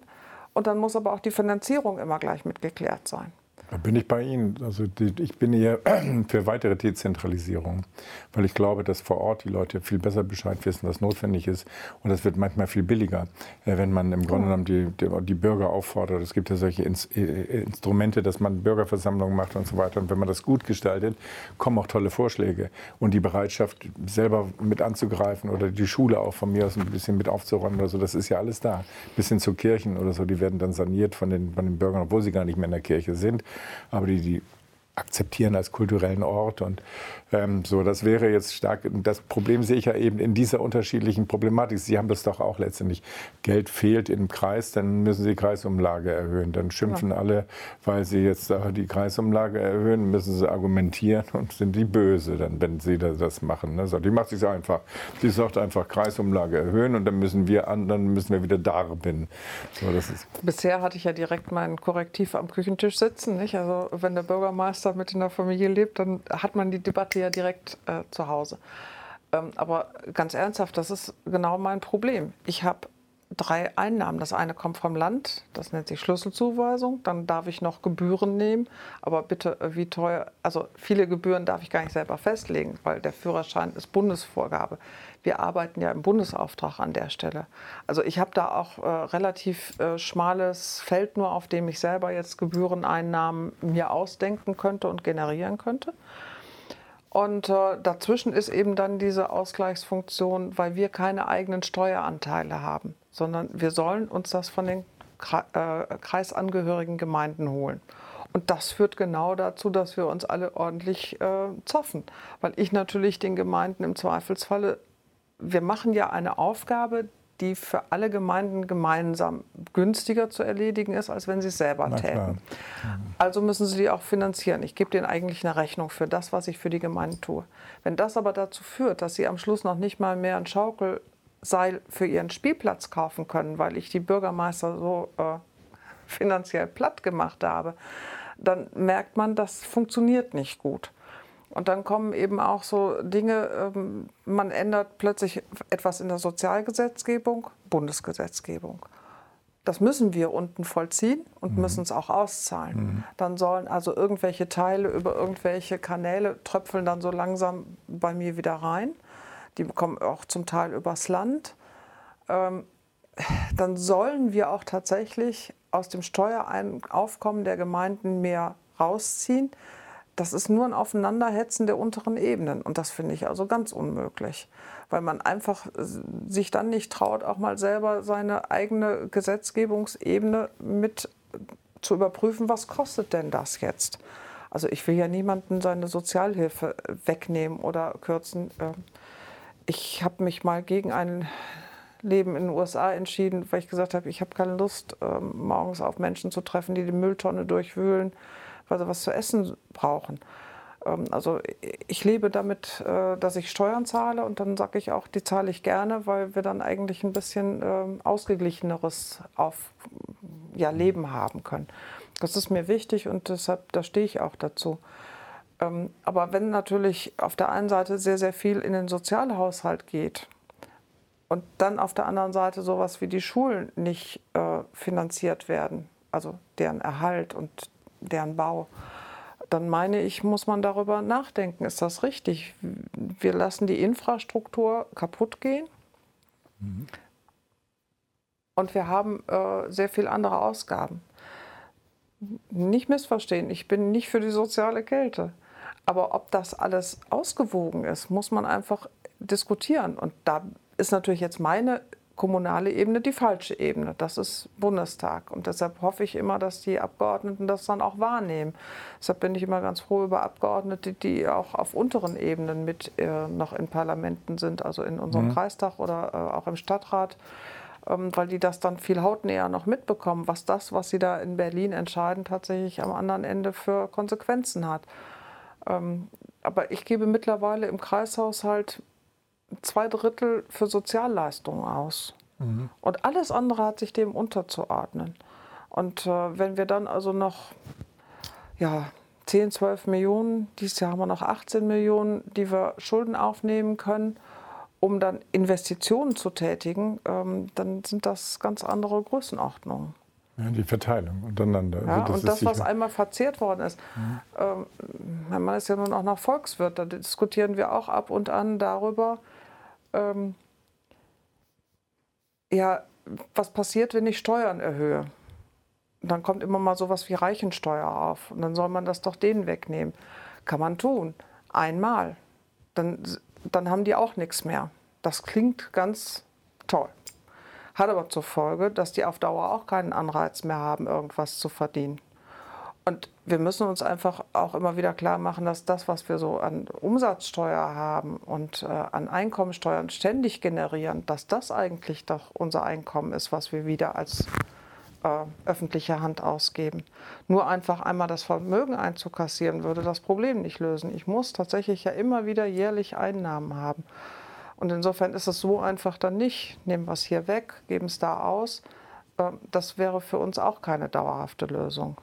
Und dann muss aber auch die Finanzierung immer gleich mitgeklärt sein. Da bin ich bei Ihnen. Also ich bin eher [CLEARS THROAT] für weitere Dezentralisierung, weil ich glaube, dass vor Ort die Leute viel besser Bescheid wissen, was notwendig ist. Und das wird manchmal viel billiger, äh, wenn man im Grunde genommen die, die, Bürger auffordert. Es gibt ja solche Ins, äh, Instrumente, dass man Bürgerversammlungen macht und so weiter. Und wenn man das gut gestaltet, kommen auch tolle Vorschläge. Und die Bereitschaft, selber mit anzugreifen oder die Schule auch von mir aus ein bisschen mit aufzuräumen oder so, das ist ja alles da. Bis hin zu Kirchen oder so, die werden dann saniert von den, von den Bürgern, obwohl sie gar nicht mehr in der Kirche sind aber die, die akzeptieren als kulturellen Ort. Und ähm, so, das wäre jetzt stark. Das Problem sehe ich ja eben in dieser unterschiedlichen Problematik. Sie haben das doch auch letztendlich. Geld fehlt im Kreis, dann müssen Sie die Kreisumlage erhöhen. Dann schimpfen ja. alle, weil Sie jetzt die Kreisumlage erhöhen, müssen Sie argumentieren und sind die böse, dann, wenn Sie das machen. Ne? So, die macht sich einfach. Die sagt einfach Kreisumlage erhöhen und dann müssen wir an, dann müssen wir wieder darben. So, das ist Bisher hatte ich ja direkt mein Korrektiv am Küchentisch sitzen. Nicht? Also wenn der Bürgermeister Geschwister mit in der Familie lebt, dann hat man die Debatte ja direkt äh, zu Hause. Ähm, aber ganz ernsthaft, das ist genau mein Problem. Ich habe drei Einnahmen. Das eine kommt vom Land, das nennt sich Schlüsselzuweisung. Dann darf ich noch Gebühren nehmen. Aber bitte, äh, wie teuer, also viele Gebühren darf ich gar nicht selber festlegen, weil der Führerschein ist Bundesvorgabe. Wir arbeiten ja im Bundesauftrag an der Stelle. Also ich habe da auch äh, relativ äh, schmales Feld nur, auf dem ich selber jetzt Gebühreneinnahmen mir ausdenken könnte und generieren könnte. Und äh, dazwischen ist eben dann diese Ausgleichsfunktion, weil wir keine eigenen Steueranteile haben, sondern wir sollen uns das von den äh, kreisangehörigen Gemeinden holen. Und das führt genau dazu, dass wir uns alle ordentlich äh, zoffen, weil ich natürlich den Gemeinden im Zweifelsfalle wir machen ja eine Aufgabe, die für alle Gemeinden gemeinsam günstiger zu erledigen ist, als wenn sie es selber täten. Also müssen sie die auch finanzieren. Ich gebe denen eigentlich eine Rechnung für das, was ich für die Gemeinden tue. Wenn das aber dazu führt, dass sie am Schluss noch nicht mal mehr ein Schaukelseil für ihren Spielplatz kaufen können, weil ich die Bürgermeister so äh, finanziell platt gemacht habe, dann merkt man, das funktioniert nicht gut. Und dann kommen eben auch so Dinge, ähm, man ändert plötzlich etwas in der Sozialgesetzgebung, Bundesgesetzgebung. Das müssen wir unten vollziehen und mhm. müssen es auch auszahlen. Mhm. Dann sollen also irgendwelche Teile über irgendwelche Kanäle tröpfeln dann so langsam bei mir wieder rein. Die kommen auch zum Teil übers Land. Ähm, dann sollen wir auch tatsächlich aus dem Steueraufkommen der Gemeinden mehr rausziehen. Das ist nur ein Aufeinanderhetzen der unteren Ebenen. Und das finde ich also ganz unmöglich, weil man einfach sich dann nicht traut, auch mal selber seine eigene Gesetzgebungsebene mit zu überprüfen, was kostet denn das jetzt? Also ich will ja niemanden seine Sozialhilfe wegnehmen oder kürzen. Ich habe mich mal gegen ein Leben in den USA entschieden, weil ich gesagt habe, ich habe keine Lust, ähm, morgens auf Menschen zu treffen, die die Mülltonne durchwühlen weil sie was zu essen brauchen. Ähm, also ich lebe damit, äh, dass ich Steuern zahle und dann sage ich auch, die zahle ich gerne, weil wir dann eigentlich ein bisschen ähm, ausgeglicheneres auf, ja, Leben haben können. Das ist mir wichtig und deshalb, da stehe ich auch dazu. Ähm, aber wenn natürlich auf der einen Seite sehr, sehr viel in den Sozialhaushalt geht und dann auf der anderen Seite sowas wie die Schulen nicht äh, finanziert werden, also deren Erhalt und deren Bau, dann meine ich, muss man darüber nachdenken, ist das richtig? Wir lassen die Infrastruktur kaputt gehen mhm. und wir haben äh, sehr viel andere Ausgaben. Nicht missverstehen, ich bin nicht für die soziale Kälte. Aber ob das alles ausgewogen ist, muss man einfach diskutieren. Und da ist natürlich jetzt meine kommunale Ebene die falsche Ebene. Das ist Bundestag. Und deshalb hoffe ich immer, dass die Abgeordneten das dann auch wahrnehmen. Deshalb bin ich immer ganz froh über Abgeordnete, die auch auf unteren Ebenen mit äh, noch in Parlamenten sind, also in unserem mhm. Kreistag oder äh, auch im Stadtrat ähm, weil die das dann viel hautnäher noch mitbekommen, was das, was sie da in Berlin entscheiden, tatsächlich am anderen Ende für Konsequenzen hat. Ähm, aber ich gebe mittlerweile im Kreishaushalt zwei Drittel für Sozialleistungen aus. Mhm. Und alles andere hat sich dem unterzuordnen. Und äh, wenn wir dann also noch ja, 10, 12 Millionen, dieses Jahr haben wir noch 18 Millionen, die wir Schulden aufnehmen können, um dann Investitionen zu tätigen, ähm, dann sind das ganz andere Größenordnungen. Ja, die Verteilung untereinander. Ja, also das und das, was einmal verzehrt worden ist. Mhm. Ähm, mein Mann ist ja nun auch noch Volkswirt, da diskutieren wir auch ab und an darüber, ähm, ja, was passiert, wenn ich Steuern erhöhe? Dann kommt immer mal sowas wie Reichensteuer auf. Und dann soll man das doch denen wegnehmen. Kann man tun. Einmal. Dann, dann haben die auch nichts mehr. Das klingt ganz toll. Hat aber zur Folge, dass die auf Dauer auch keinen Anreiz mehr haben, irgendwas zu verdienen. Und wir müssen uns einfach auch immer wieder klar machen, dass das, was wir so an Umsatzsteuer haben und äh, an Einkommensteuern ständig generieren, dass das eigentlich doch unser Einkommen ist, was wir wieder als äh, öffentliche Hand ausgeben. Nur einfach einmal das Vermögen einzukassieren, würde das Problem nicht lösen. Ich muss tatsächlich ja immer wieder jährlich Einnahmen haben. Und insofern ist es so einfach dann nicht, nehmen wir es hier weg, geben es da aus. Äh, das wäre für uns auch keine dauerhafte Lösung.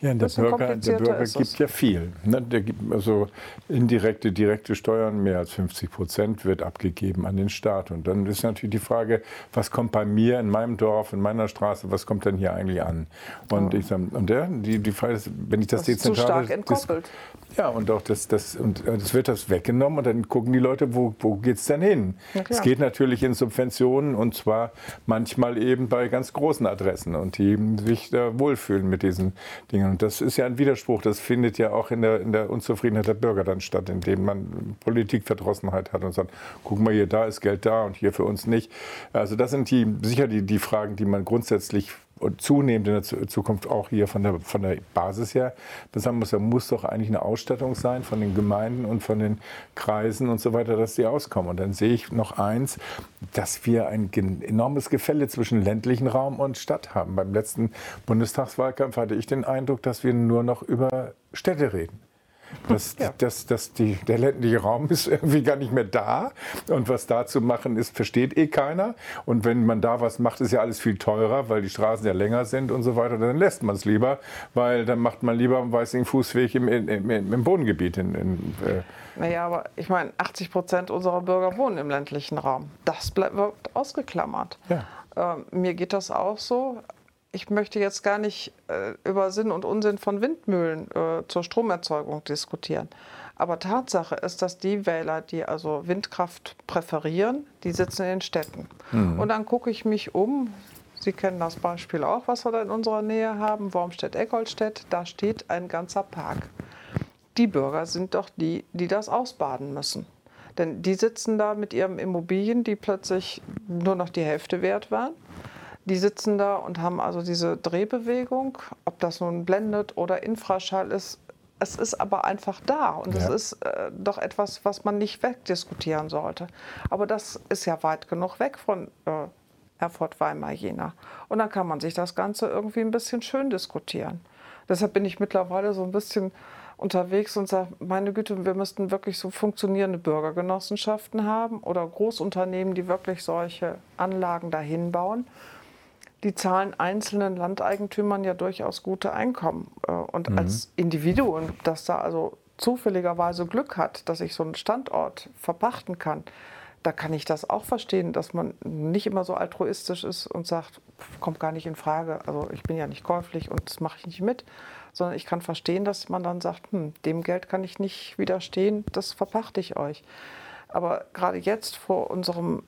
Ja, der Bürger, der Bürger gibt ja viel. Ne? Der gibt also indirekte, direkte Steuern, mehr als 50 Prozent wird abgegeben an den Staat. Und dann ist natürlich die Frage, was kommt bei mir in meinem Dorf, in meiner Straße, was kommt denn hier eigentlich an? Und, ja. ich sag, und der, die, die Frage ist, wenn ich das, das dezentral... Zu stark entkoppelt. Das, ja, und auch das, das, und äh, das wird das weggenommen und dann gucken die Leute, wo, wo geht es denn hin? Es geht natürlich in Subventionen und zwar manchmal eben bei ganz großen Adressen und die sich da wohlfühlen mit diesen Dingen. Und das ist ja ein Widerspruch. Das findet ja auch in der, in der Unzufriedenheit der Bürger dann statt, indem man Politikverdrossenheit hat und sagt, guck mal hier, da ist Geld da und hier für uns nicht. Also das sind die, sicher die, die Fragen, die man grundsätzlich und zunehmend in der Zukunft auch hier von der, von der Basis her sagen muss, muss doch eigentlich eine Ausstattung sein von den Gemeinden und von den Kreisen und so weiter, dass die auskommen. Und dann sehe ich noch eins, dass wir ein enormes Gefälle zwischen ländlichen Raum und Stadt haben. Beim letzten Bundestagswahlkampf hatte ich den Eindruck, dass wir nur noch über Städte reden. Das, ja. das, das, die, der ländliche Raum ist [LAUGHS] irgendwie gar nicht mehr da. Und was da zu machen ist, versteht eh keiner. Und wenn man da was macht, ist ja alles viel teurer, weil die Straßen ja länger sind und so weiter. Dann lässt man es lieber, weil dann macht man lieber einen weißen Fußweg im, im, im Bodengebiet. In, in, äh naja, aber ich meine, 80 Prozent unserer Bürger wohnen im ländlichen Raum. Das bleibt ausgeklammert. Ja. Ähm, mir geht das auch so ich möchte jetzt gar nicht äh, über Sinn und Unsinn von Windmühlen äh, zur Stromerzeugung diskutieren. Aber Tatsache ist, dass die Wähler, die also Windkraft präferieren, die sitzen in den Städten. Mhm. Und dann gucke ich mich um. Sie kennen das Beispiel auch, was wir da in unserer Nähe haben, Wormstedt-Eckholstedt. Da steht ein ganzer Park. Die Bürger sind doch die, die das ausbaden müssen. Denn die sitzen da mit ihren Immobilien, die plötzlich nur noch die Hälfte wert waren die sitzen da und haben also diese Drehbewegung, ob das nun blendet oder Infraschall ist. Es ist aber einfach da und ja. es ist äh, doch etwas, was man nicht wegdiskutieren sollte. Aber das ist ja weit genug weg von äh, Erfurt, Weimar, Jena. Und dann kann man sich das Ganze irgendwie ein bisschen schön diskutieren. Deshalb bin ich mittlerweile so ein bisschen unterwegs und sage, meine Güte, wir müssten wirklich so funktionierende Bürgergenossenschaften haben oder Großunternehmen, die wirklich solche Anlagen dahin bauen die zahlen einzelnen Landeigentümern ja durchaus gute Einkommen. Äh, und mhm. als Individuum, das da also zufälligerweise Glück hat, dass ich so einen Standort verpachten kann, da kann ich das auch verstehen, dass man nicht immer so altruistisch ist und sagt, kommt gar nicht in Frage. Also ich bin ja nicht käuflich und das mache ich nicht mit, sondern ich kann verstehen, dass man dann sagt, hm, dem Geld kann ich nicht widerstehen, das verpachte ich euch. Aber gerade jetzt vor unserem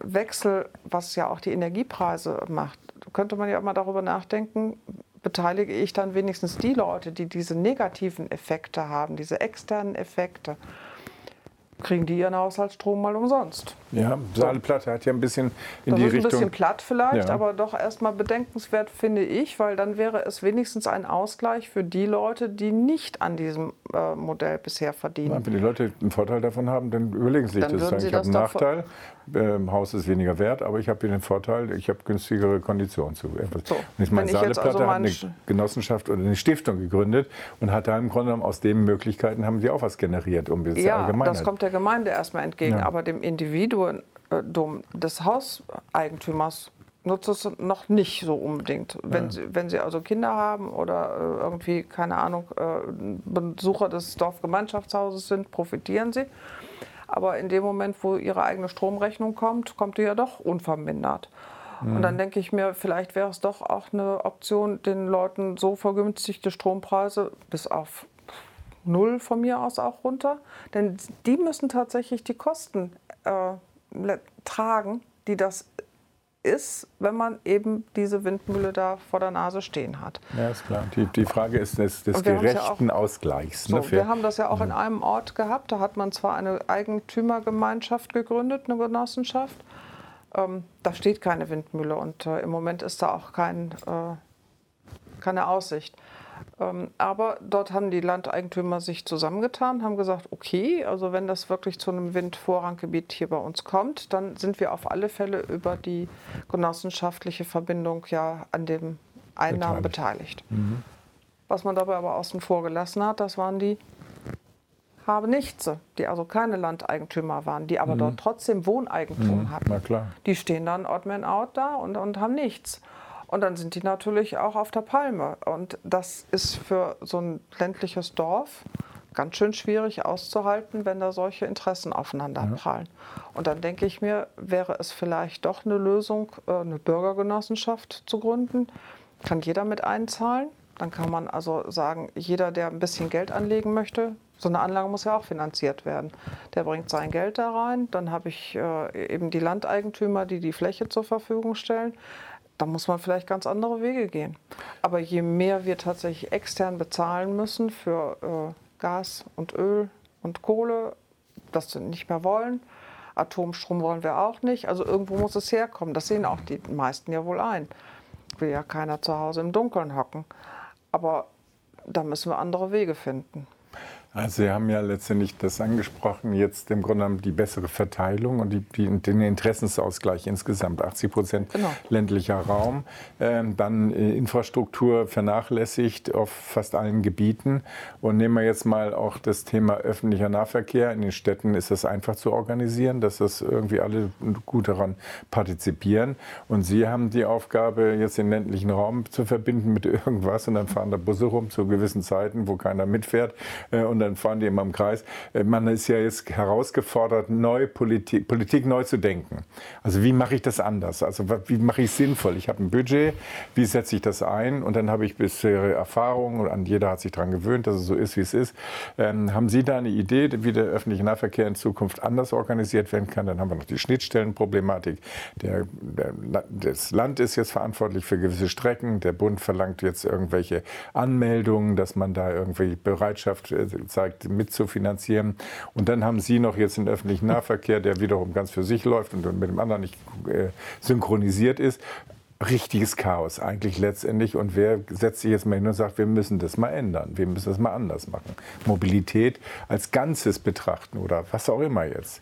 Wechsel, was ja auch die Energiepreise macht, könnte man ja mal darüber nachdenken, beteilige ich dann wenigstens die Leute, die diese negativen Effekte haben, diese externen Effekte kriegen die ihren Haushaltsstrom mal umsonst. Ja, Saalplatte hat ja ein bisschen in das die ist Richtung. Ein bisschen platt vielleicht, ja. aber doch erstmal bedenkenswert finde ich, weil dann wäre es wenigstens ein Ausgleich für die Leute, die nicht an diesem äh, Modell bisher verdienen. Ja, wenn die Leute einen Vorteil davon haben, dann überlegen sie sich dann das. Sagen, ich habe einen Nachteil, ähm, Haus ist weniger wert, aber ich habe hier den Vorteil, ich habe günstigere Konditionen zu. So, und ich meine, Saaleplatte also hat eine Genossenschaft oder eine Stiftung gegründet und hat da im Grunde genommen aus den Möglichkeiten haben sie auch was generiert, um das ja. Das kommt der Gemeinde erstmal entgegen, ja. aber dem Individuum des Hauseigentümers nutzt es noch nicht so unbedingt. Wenn, ja. sie, wenn sie also Kinder haben oder äh, irgendwie, keine Ahnung, äh, Besucher des Dorfgemeinschaftshauses sind, profitieren sie. Aber in dem Moment, wo ihre eigene Stromrechnung kommt, kommt die ja doch unvermindert. Mhm. Und dann denke ich mir, vielleicht wäre es doch auch eine Option, den Leuten so vergünstigte Strompreise bis auf null von mir aus auch runter. Denn die müssen tatsächlich die Kosten äh, tragen, die das ist, wenn man eben diese Windmühle da vor der Nase stehen hat. Ja, ist klar. Die, die Frage ist des, des gerechten ja auch, Ausgleichs. Ne, so, wir haben das ja auch in einem Ort gehabt. Da hat man zwar eine Eigentümergemeinschaft gegründet, eine Genossenschaft. Ähm, da steht keine Windmühle und äh, im Moment ist da auch kein, äh, keine Aussicht. Ähm, aber dort haben die Landeigentümer sich zusammengetan, haben gesagt, okay, also wenn das wirklich zu einem Windvorranggebiet hier bei uns kommt, dann sind wir auf alle Fälle über die genossenschaftliche Verbindung ja an den Einnahmen beteiligt. beteiligt. Mhm. Was man dabei aber außen vor gelassen hat, das waren die habe nichts, die also keine Landeigentümer waren, die aber mhm. dort trotzdem Wohneigentum mhm. hatten. Die stehen dann odd man out da und, und haben nichts. Und dann sind die natürlich auch auf der Palme. Und das ist für so ein ländliches Dorf ganz schön schwierig auszuhalten, wenn da solche Interessen aufeinanderprallen. Ja. Und dann denke ich mir, wäre es vielleicht doch eine Lösung, äh, eine Bürgergenossenschaft zu gründen. Kann jeder mit einzahlen. Dann kann man also sagen, jeder, der ein bisschen Geld anlegen möchte, so eine Anlage muss ja auch finanziert werden. Der bringt sein Geld da rein. Dann habe ich äh, eben die Landeigentümer, die die Fläche zur Verfügung stellen da muss man vielleicht ganz andere Wege gehen. Aber je mehr wir tatsächlich extern bezahlen müssen für äh, Gas und Öl und Kohle, das wir nicht mehr wollen, Atomstrom wollen wir auch nicht, also irgendwo muss es herkommen. Das sehen auch die meisten ja wohl ein. Will ja keiner zu Hause im Dunkeln hocken. Aber da müssen wir andere Wege finden. Also Sie haben ja letztendlich das angesprochen, jetzt im Grunde genommen die bessere Verteilung und die, die, den Interessensausgleich insgesamt. 80 Prozent genau. ländlicher Raum, ähm, dann äh, Infrastruktur vernachlässigt auf fast allen Gebieten. Und nehmen wir jetzt mal auch das Thema öffentlicher Nahverkehr. In den Städten ist das einfach zu organisieren, dass das irgendwie alle gut daran partizipieren. Und Sie haben die Aufgabe, jetzt den ländlichen Raum zu verbinden mit [LAUGHS] irgendwas und dann fahren da Busse rum zu gewissen Zeiten, wo keiner mitfährt. Äh, und dann fahren die immer im Kreis. Äh, man ist ja jetzt herausgefordert, neu Politik, Politik neu zu denken. Also wie mache ich das anders? Also wie mache ich es sinnvoll? Ich habe ein Budget, wie setze ich das ein? Und dann habe ich bisherige Erfahrungen und jeder hat sich daran gewöhnt, dass es so ist, wie es ist. Ähm, haben Sie da eine Idee, wie der öffentliche Nahverkehr in Zukunft anders organisiert werden kann? Dann haben wir noch die Schnittstellenproblematik. Der, der, das Land ist jetzt verantwortlich für gewisse Strecken. Der Bund verlangt jetzt irgendwelche Anmeldungen, dass man da irgendwie Bereitschaft äh, zeigt, mitzufinanzieren. Und dann haben Sie noch jetzt den öffentlichen Nahverkehr, der wiederum ganz für sich läuft und mit dem anderen nicht äh, synchronisiert ist richtiges Chaos eigentlich letztendlich. Und wer setzt sich jetzt mal hin und sagt, wir müssen das mal ändern, wir müssen das mal anders machen. Mobilität als Ganzes betrachten oder was auch immer jetzt.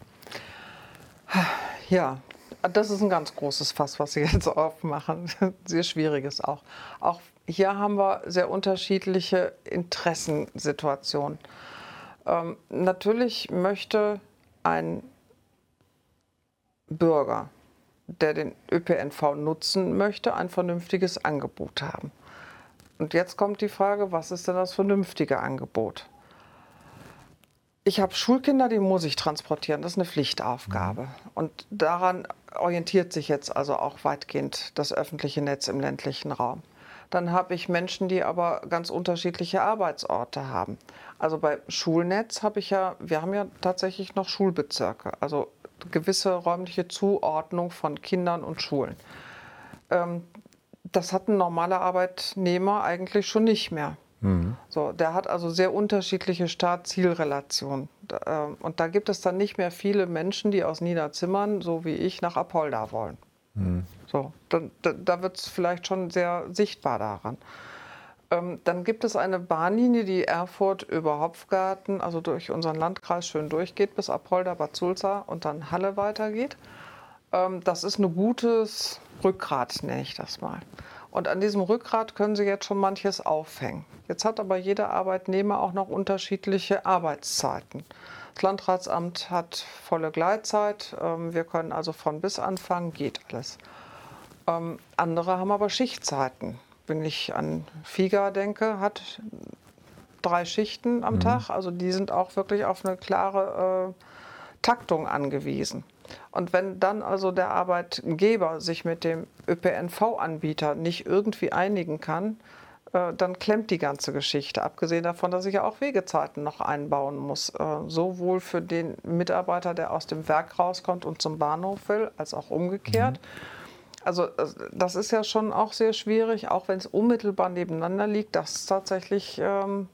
Ja, das ist ein ganz großes Fass, was Sie [LAUGHS] jetzt aufmachen. Sehr schwieriges auch. Auch hier haben wir sehr unterschiedliche Interessensituationen. Ähm, natürlich möchte ein Bürger, der den ÖPNV nutzen möchte, ein vernünftiges Angebot haben. Und jetzt kommt die Frage, was ist denn das vernünftige Angebot? Ich habe Schulkinder, die muss ich transportieren. Das ist eine Pflichtaufgabe. Mhm. Und daran orientiert sich jetzt also auch weitgehend das öffentliche Netz im ländlichen Raum. Dann habe ich Menschen, die aber ganz unterschiedliche Arbeitsorte haben. Also bei Schulnetz habe ich ja, wir haben ja tatsächlich noch Schulbezirke, also gewisse räumliche Zuordnung von Kindern und Schulen. Ähm, das hat ein normaler Arbeitnehmer eigentlich schon nicht mehr. Mhm. So, der hat also sehr unterschiedliche Start-Ziel-Relationen. Ähm, und da gibt es dann nicht mehr viele Menschen, die aus Niederzimmern, so wie ich, nach Apolda wollen. Mhm. So, da, da, wird es vielleicht schon sehr sichtbar daran. Ähm, dann gibt es eine Bahnlinie, die Erfurt über Hopfgarten, also durch unseren Landkreis schön durchgeht, bis Apolda, Bad Sulza und dann Halle weitergeht. Ähm, das ist ein gutes Rückgrat, nenne ich das mal. Und an diesem Rückgrat können Sie jetzt schon manches aufhängen. Jetzt hat aber jeder Arbeitnehmer auch noch unterschiedliche Arbeitszeiten. Das Landratsamt hat volle Gleitzeit. Ähm, wir können also von bis anfangen, geht alles. Ähm, andere haben aber Schichtzeiten. Wenn ich an FIGA denke, hat drei Schichten am mhm. Tag. Also die sind auch wirklich auf eine klare äh, Taktung angewiesen. Und wenn dann also der Arbeitgeber sich mit dem ÖPNV-Anbieter nicht irgendwie einigen kann, äh, dann klemmt die ganze Geschichte. Abgesehen davon, dass ich ja auch Wegezeiten noch einbauen muss. Äh, sowohl für den Mitarbeiter, der aus dem Werk rauskommt und zum Bahnhof will, als auch umgekehrt. Mhm. Also das ist ja schon auch sehr schwierig, auch wenn es unmittelbar nebeneinander liegt, das tatsächlich ähm,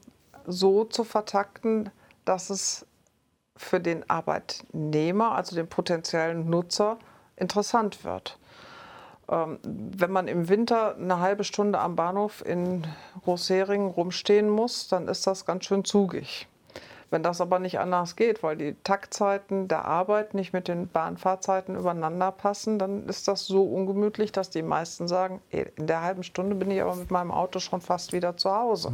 so zu vertakten, dass es für den Arbeitnehmer, also den potenziellen Nutzer, interessant wird. Ähm, wenn man im Winter eine halbe Stunde am Bahnhof in Großheringen rumstehen muss, dann ist das ganz schön zugig. Wenn das aber nicht anders geht, weil die Taktzeiten der Arbeit nicht mit den Bahnfahrzeiten übereinander passen, dann ist das so ungemütlich, dass die meisten sagen, in der halben Stunde bin ich aber mit meinem Auto schon fast wieder zu Hause.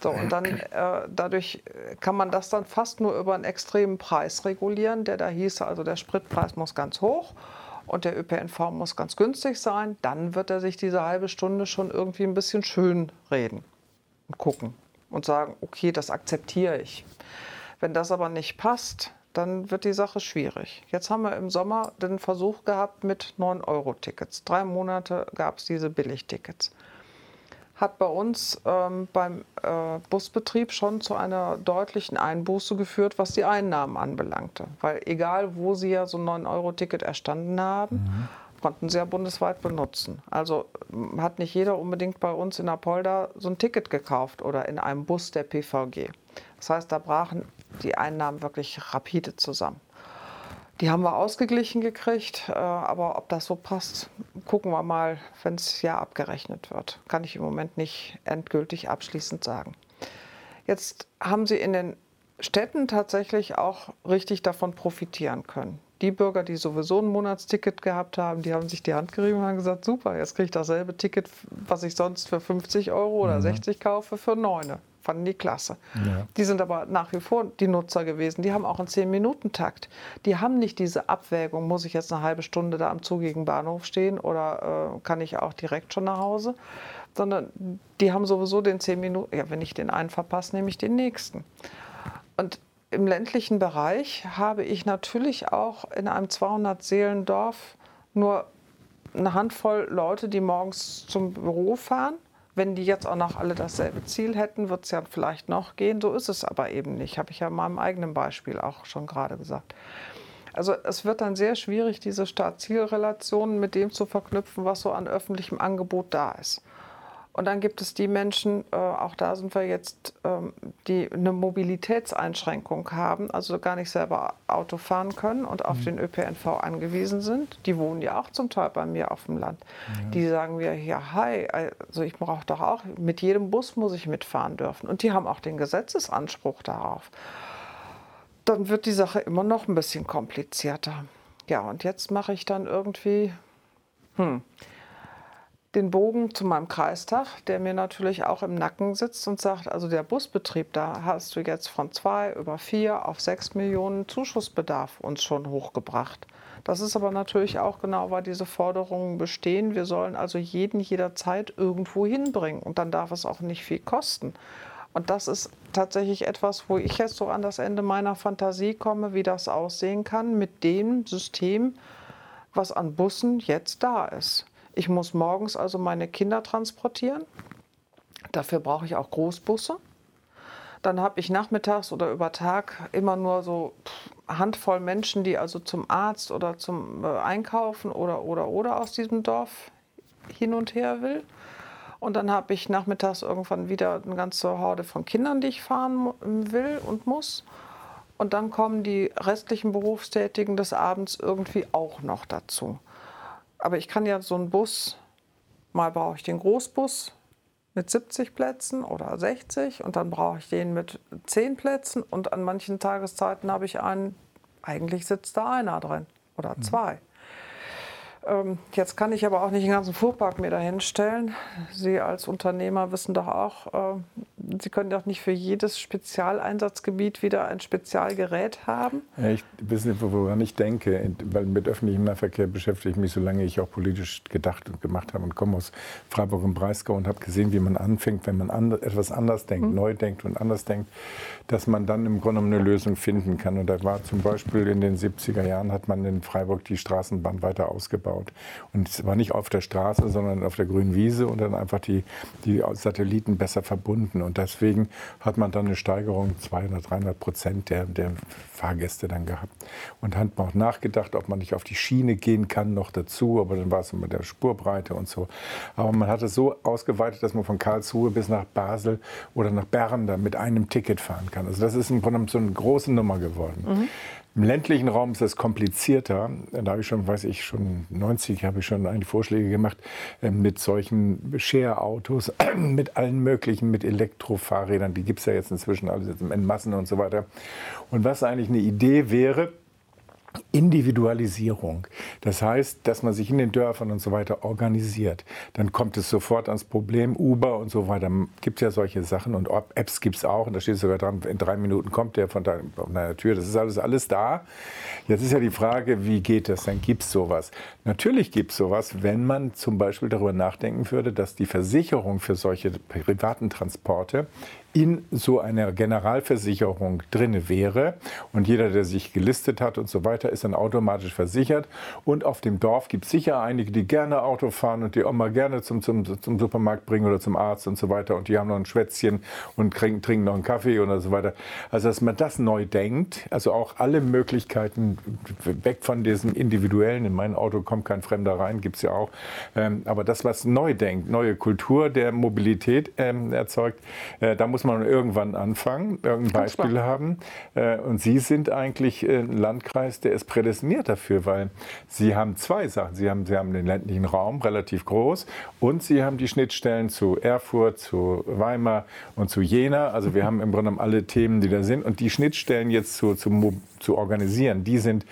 So, und dann äh, dadurch kann man das dann fast nur über einen extremen Preis regulieren, der da hieß, also der Spritpreis muss ganz hoch und der ÖPNV muss ganz günstig sein, dann wird er sich diese halbe Stunde schon irgendwie ein bisschen schön reden und gucken und sagen, okay, das akzeptiere ich. Wenn das aber nicht passt, dann wird die Sache schwierig. Jetzt haben wir im Sommer den Versuch gehabt mit 9-Euro-Tickets. Drei Monate gab es diese Billigtickets. Hat bei uns ähm, beim äh, Busbetrieb schon zu einer deutlichen Einbuße geführt, was die Einnahmen anbelangte. Weil egal, wo Sie ja so ein 9-Euro-Ticket erstanden haben, mhm konnten sie ja bundesweit benutzen. Also hat nicht jeder unbedingt bei uns in Apolda so ein Ticket gekauft oder in einem Bus der PVG. Das heißt, da brachen die Einnahmen wirklich rapide zusammen. Die haben wir ausgeglichen gekriegt, äh, aber ob das so passt, gucken wir mal, wenn es ja abgerechnet wird. Kann ich im Moment nicht endgültig abschließend sagen. Jetzt haben sie in den Städten tatsächlich auch richtig davon profitieren können die Bürger, die sowieso ein Monatsticket gehabt haben, die haben sich die Hand gerieben und haben gesagt, super, jetzt kriege ich dasselbe Ticket, was ich sonst für 50 Euro oder mhm. 60 kaufe, für 9. Fanden die klasse. Ja. Die sind aber nach wie vor die Nutzer gewesen. Die haben auch einen 10-Minuten-Takt. Die haben nicht diese Abwägung, muss ich jetzt eine halbe Stunde da am zugigen Bahnhof stehen oder äh, kann ich auch direkt schon nach Hause, sondern die haben sowieso den 10 Minuten, ja, wenn ich den einen verpasse, nehme ich den nächsten. Und im ländlichen Bereich habe ich natürlich auch in einem 200-Seelendorf nur eine Handvoll Leute, die morgens zum Büro fahren. Wenn die jetzt auch noch alle dasselbe Ziel hätten, wird es ja vielleicht noch gehen. So ist es aber eben nicht, habe ich ja in meinem eigenen Beispiel auch schon gerade gesagt. Also es wird dann sehr schwierig, diese Start-Ziel-Relationen mit dem zu verknüpfen, was so an öffentlichem Angebot da ist. Und dann gibt es die Menschen, äh, auch da sind wir jetzt, ähm, die eine Mobilitätseinschränkung haben, also gar nicht selber Auto fahren können und auf mhm. den ÖPNV angewiesen sind. Die wohnen ja auch zum Teil bei mir auf dem Land. Ja. Die sagen mir, ja, hi, also ich brauche doch auch, mit jedem Bus muss ich mitfahren dürfen. Und die haben auch den Gesetzesanspruch darauf. Dann wird die Sache immer noch ein bisschen komplizierter. Ja, und jetzt mache ich dann irgendwie, hm, den Bogen zu meinem Kreistag, der mir natürlich auch im Nacken sitzt und sagt, also der Busbetrieb, da hast du jetzt von zwei über vier auf sechs Millionen Zuschussbedarf uns schon hochgebracht. Das ist aber natürlich auch genau, weil diese Forderungen bestehen. Wir sollen also jeden jederzeit irgendwo hinbringen und dann darf es auch nicht viel kosten. Und das ist tatsächlich etwas, wo ich jetzt so an das Ende meiner Fantasie komme, wie das aussehen kann mit dem System, was an Bussen jetzt da ist. Ich muss morgens also meine Kinder transportieren. Dafür brauche ich auch Großbusse. Dann habe ich nachmittags oder über Tag immer nur so Handvoll Menschen, die also zum Arzt oder zum äh, Einkaufen oder oder oder aus diesem Dorf hin und her will. Und dann habe ich nachmittags irgendwann wieder eine ganze Horde von Kindern, die ich fahren will und muss. Und dann kommen die restlichen Berufstätigen des Abends irgendwie auch noch dazu. Aber ich kann ja so einen Bus, mal brauche ich den Großbus mit 70 Plätzen oder 60 und dann brauche ich den mit 10 Plätzen und an manchen Tageszeiten habe ich einen, eigentlich sitzt da einer drin oder mhm. zwei. Ähm, jetzt kann ich aber auch nicht den ganzen Fuhrpark mir dahin stellen. Sie als Unternehmer wissen doch auch, äh, Sie können doch nicht für jedes Spezialeinsatzgebiet wieder ein Spezialgerät haben. Ja, ich weiß nicht, woran ich denke, weil mit öffentlichem Nahverkehr beschäftige ich mich, solange ich auch politisch gedacht und gemacht habe und komme aus Freiburg im Breisgau und habe gesehen, wie man anfängt, wenn man and etwas anders denkt, mhm. neu denkt und anders denkt, dass man dann im Grunde eine Lösung finden kann. Und da war zum Beispiel in den 70er Jahren hat man in Freiburg die Straßenbahn weiter ausgebaut. Und es war nicht auf der Straße, sondern auf der grünen Wiese und dann einfach die, die Satelliten besser verbunden. Und deswegen hat man dann eine Steigerung 200, 300 Prozent der, der Fahrgäste dann gehabt. Und hat auch nachgedacht, ob man nicht auf die Schiene gehen kann noch dazu, aber dann war es mit der Spurbreite und so. Aber man hat es so ausgeweitet, dass man von Karlsruhe bis nach Basel oder nach Bern da mit einem Ticket fahren kann. Also das ist im Grunde so eine große Nummer geworden. Mhm. Im ländlichen Raum ist es komplizierter. Da habe ich schon, weiß ich, schon 90 habe ich schon einige Vorschläge gemacht äh, mit solchen Share-Autos, [CLEARS THROAT] mit allen möglichen, mit Elektrofahrrädern. Die gibt es ja jetzt inzwischen alles in Massen und so weiter. Und was eigentlich eine Idee wäre, Individualisierung. Das heißt, dass man sich in den Dörfern und so weiter organisiert. Dann kommt es sofort ans Problem, Uber und so weiter. Gibt es ja solche Sachen und Apps gibt es auch. Und da steht sogar dran, in drei Minuten kommt der von deiner Tür. Das ist alles, alles da. Jetzt ist ja die Frage, wie geht das? Dann gibt es sowas. Natürlich gibt es sowas, wenn man zum Beispiel darüber nachdenken würde, dass die Versicherung für solche privaten Transporte in so einer Generalversicherung drin wäre und jeder, der sich gelistet hat und so weiter, ist dann automatisch versichert. Und auf dem Dorf gibt es sicher einige, die gerne Auto fahren und die auch mal gerne zum, zum, zum Supermarkt bringen oder zum Arzt und so weiter. Und die haben noch ein Schwätzchen und trinken, trinken noch einen Kaffee oder so weiter. Also, dass man das neu denkt, also auch alle Möglichkeiten weg von diesem Individuellen, in mein Auto kommt kein Fremder rein, gibt es ja auch. Ähm, aber das, was neu denkt, neue Kultur der Mobilität ähm, erzeugt, äh, da muss man irgendwann anfangen, irgendein Beispiel haben. Äh, und Sie sind eigentlich ein Landkreis, der ist prädestiniert dafür, weil Sie haben zwei Sachen. Sie haben, Sie haben den ländlichen Raum relativ groß und Sie haben die Schnittstellen zu Erfurt, zu Weimar und zu Jena. Also wir haben im Grunde alle Themen, die da sind. Und die Schnittstellen jetzt zu, zu zu organisieren, die sind,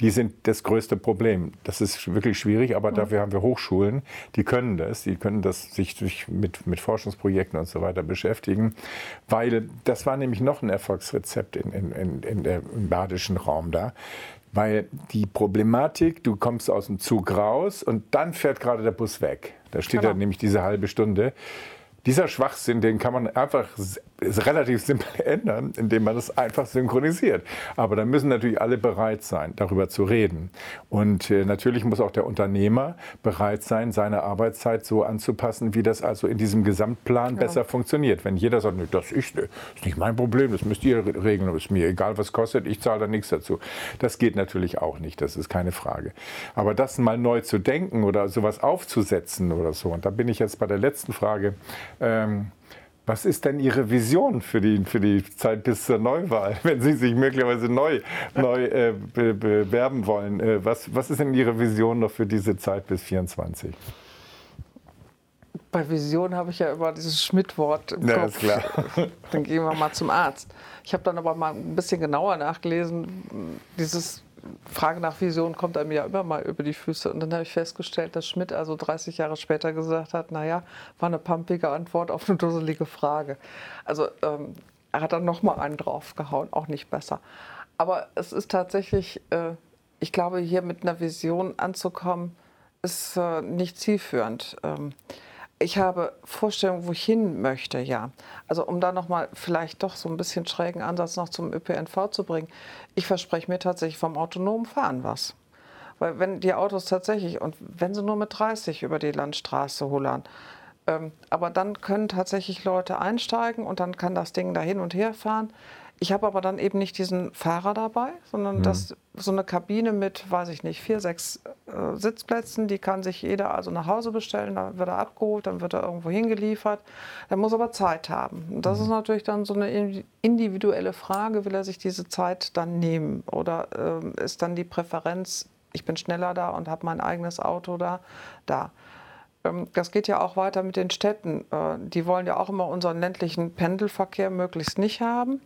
die sind das größte Problem. Das ist wirklich schwierig, aber dafür haben wir Hochschulen, die können das, die können das sich durch, mit, mit Forschungsprojekten und so weiter beschäftigen, weil das war nämlich noch ein Erfolgsrezept in, in, in, in der, im badischen Raum da. Weil die Problematik, du kommst aus dem Zug raus und dann fährt gerade der Bus weg. Da steht genau. da nämlich diese halbe Stunde. Dieser Schwachsinn, den kann man einfach relativ simpel [LAUGHS] ändern, indem man das einfach synchronisiert. Aber da müssen natürlich alle bereit sein, darüber zu reden. Und äh, natürlich muss auch der Unternehmer bereit sein, seine Arbeitszeit so anzupassen, wie das also in diesem Gesamtplan ja. besser funktioniert. Wenn jeder sagt, das ist, ist nicht mein Problem, das müsst ihr regeln, das ist mir egal, was kostet, ich zahle da nichts dazu. Das geht natürlich auch nicht, das ist keine Frage. Aber das mal neu zu denken oder sowas aufzusetzen oder so, und da bin ich jetzt bei der letzten Frage, ähm, was ist denn Ihre Vision für die, für die Zeit bis zur Neuwahl, [LAUGHS] wenn Sie sich möglicherweise neu, neu äh, be bewerben wollen? Äh, was, was ist denn Ihre Vision noch für diese Zeit bis 2024? Bei Vision habe ich ja immer dieses Schmidt-Wort im ja, Kopf. Ist klar. Dann gehen wir mal zum Arzt. Ich habe dann aber mal ein bisschen genauer nachgelesen. Dieses Frage nach Vision kommt einem ja immer mal über die Füße. Und dann habe ich festgestellt, dass Schmidt also 30 Jahre später gesagt hat, naja, war eine pumpige Antwort auf eine dusselige Frage. Also ähm, er hat dann nochmal einen draufgehauen, auch nicht besser. Aber es ist tatsächlich, äh, ich glaube, hier mit einer Vision anzukommen, ist äh, nicht zielführend. Ähm, ich habe Vorstellungen, wo ich hin möchte, ja. Also um da nochmal vielleicht doch so ein bisschen schrägen Ansatz noch zum ÖPNV zu bringen. Ich verspreche mir tatsächlich vom autonomen Fahren was. Weil wenn die Autos tatsächlich, und wenn sie nur mit 30 über die Landstraße hullern, ähm, aber dann können tatsächlich Leute einsteigen und dann kann das Ding da hin und her fahren. Ich habe aber dann eben nicht diesen Fahrer dabei, sondern mhm. das, so eine Kabine mit, weiß ich nicht, vier, sechs äh, Sitzplätzen, die kann sich jeder also nach Hause bestellen, dann wird er abgeholt, dann wird er irgendwo hingeliefert. Der muss aber Zeit haben. Und das mhm. ist natürlich dann so eine individuelle Frage, will er sich diese Zeit dann nehmen oder äh, ist dann die Präferenz, ich bin schneller da und habe mein eigenes Auto da, da. Ähm, das geht ja auch weiter mit den Städten. Äh, die wollen ja auch immer unseren ländlichen Pendelverkehr möglichst nicht haben.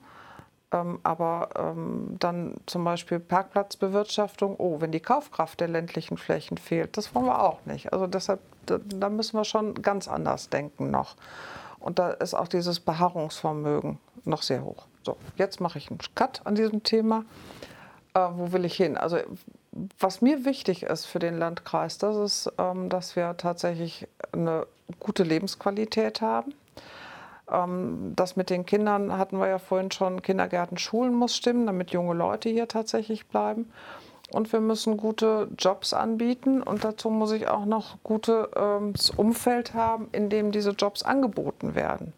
Ähm, aber ähm, dann zum Beispiel Parkplatzbewirtschaftung, oh, wenn die Kaufkraft der ländlichen Flächen fehlt, das wollen wir auch nicht. Also deshalb, da, müssen wir schon ganz anders denken noch. Und da ist auch dieses Beharrungsvermögen noch sehr hoch. So, jetzt mache ich einen Cut an diesem Thema. Äh, wo will ich hin? Also was mir wichtig ist für den Landkreis, das ist, ähm, dass wir tatsächlich eine gute Lebensqualität haben. Ähm, das mit den Kindern hatten wir ja vorhin schon, Kindergärten, Schulen muss stimmen, damit junge Leute hier tatsächlich bleiben. Und wir müssen gute Jobs anbieten und dazu muss ich auch noch gutes ähm, Umfeld haben, in dem diese Jobs angeboten werden.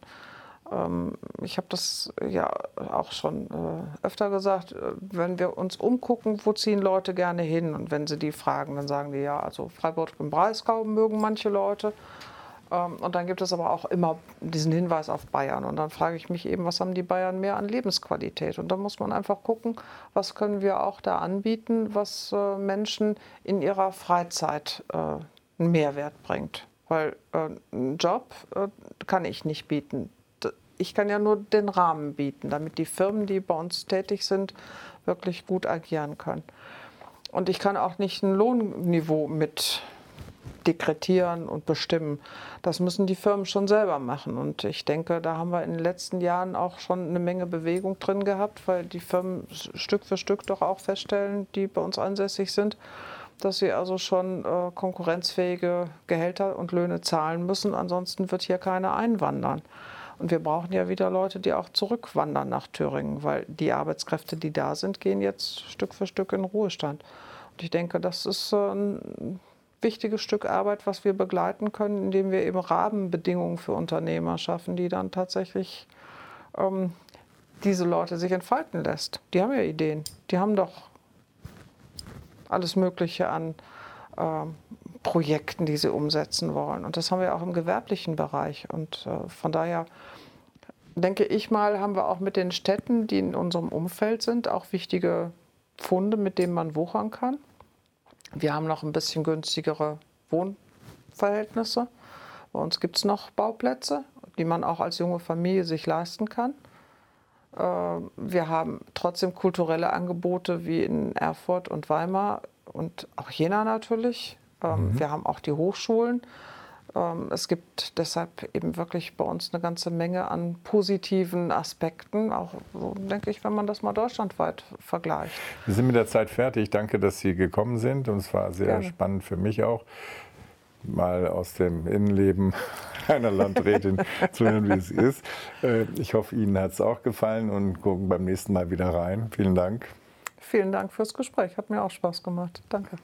Ähm, ich habe das ja auch schon äh, öfter gesagt, äh, wenn wir uns umgucken, wo ziehen Leute gerne hin? Und wenn sie die fragen, dann sagen die ja, also Freiburg im Breisgau mögen manche Leute. Ähm, und dann gibt es aber auch immer diesen Hinweis auf Bayern. Und dann frage ich mich eben, was haben die Bayern mehr an Lebensqualität? Und da muss man einfach gucken, was können wir auch da anbieten, was äh, Menschen in ihrer Freizeit einen Mehrwert bringt. Weil einen Job kann ich nicht bieten ich kann ja nur den Rahmen bieten, damit die Firmen, die bei uns tätig sind, wirklich gut agieren können. Und ich kann auch nicht ein Lohnniveau mit dekretieren und bestimmen. Das müssen die Firmen schon selber machen. Und ich denke, da haben wir in den letzten Jahren auch schon eine Menge Bewegung drin gehabt, weil die Firmen Stück für Stück doch auch feststellen, die bei uns ansässig sind, dass sie also schon äh, konkurrenzfähige Gehälter und Löhne zahlen müssen. Ansonsten wird hier keiner einwandern. Und wir brauchen ja wieder Leute, die auch zurückwandern nach Thüringen, weil die Arbeitskräfte, die da sind, gehen jetzt Stück für Stück in Ruhestand. Und ich denke, das ist äh, ein wichtiges Stück Arbeit, was wir begleiten können, indem wir eben Rahmenbedingungen für Unternehmer schaffen, die dann tatsächlich ähm, diese Leute sich entfalten lässt. Die haben ja Ideen. Die haben doch alles Mögliche an ähm, Projekten, die sie umsetzen wollen. Und das haben wir auch im gewerblichen Bereich. Und äh, von daher denke ich mal, haben wir auch mit den Städten, die in unserem Umfeld sind, auch wichtige Funde, mit denen man wuchern kann. Wir haben noch ein bisschen günstigere Wohnverhältnisse. Bei uns gibt es noch Bauplätze, die man auch als junge Familie sich leisten kann. Äh, wir haben trotzdem kulturelle Angebote wie in Erfurt und Weimar und auch Jena natürlich. Ähm, mhm. Wir haben auch die Hochschulen. Ähm, es gibt deshalb eben wirklich bei uns eine ganze Menge an positiven Aspekten, auch so, denke ich, wenn man das mal deutschlandweit vergleicht. Wir sind mit der Zeit fertig. Danke, dass Sie gekommen sind und es war sehr Gerne. spannend für mich auch, mal aus dem Innenleben [LAUGHS] einer Landrätin zu hören, wie es ist. Äh, ich hoffe, Ihnen hat es auch gefallen und gucken beim nächsten Mal wieder rein. Vielen Dank. Vielen Dank fürs Gespräch. Hat mir auch Spaß gemacht. Danke.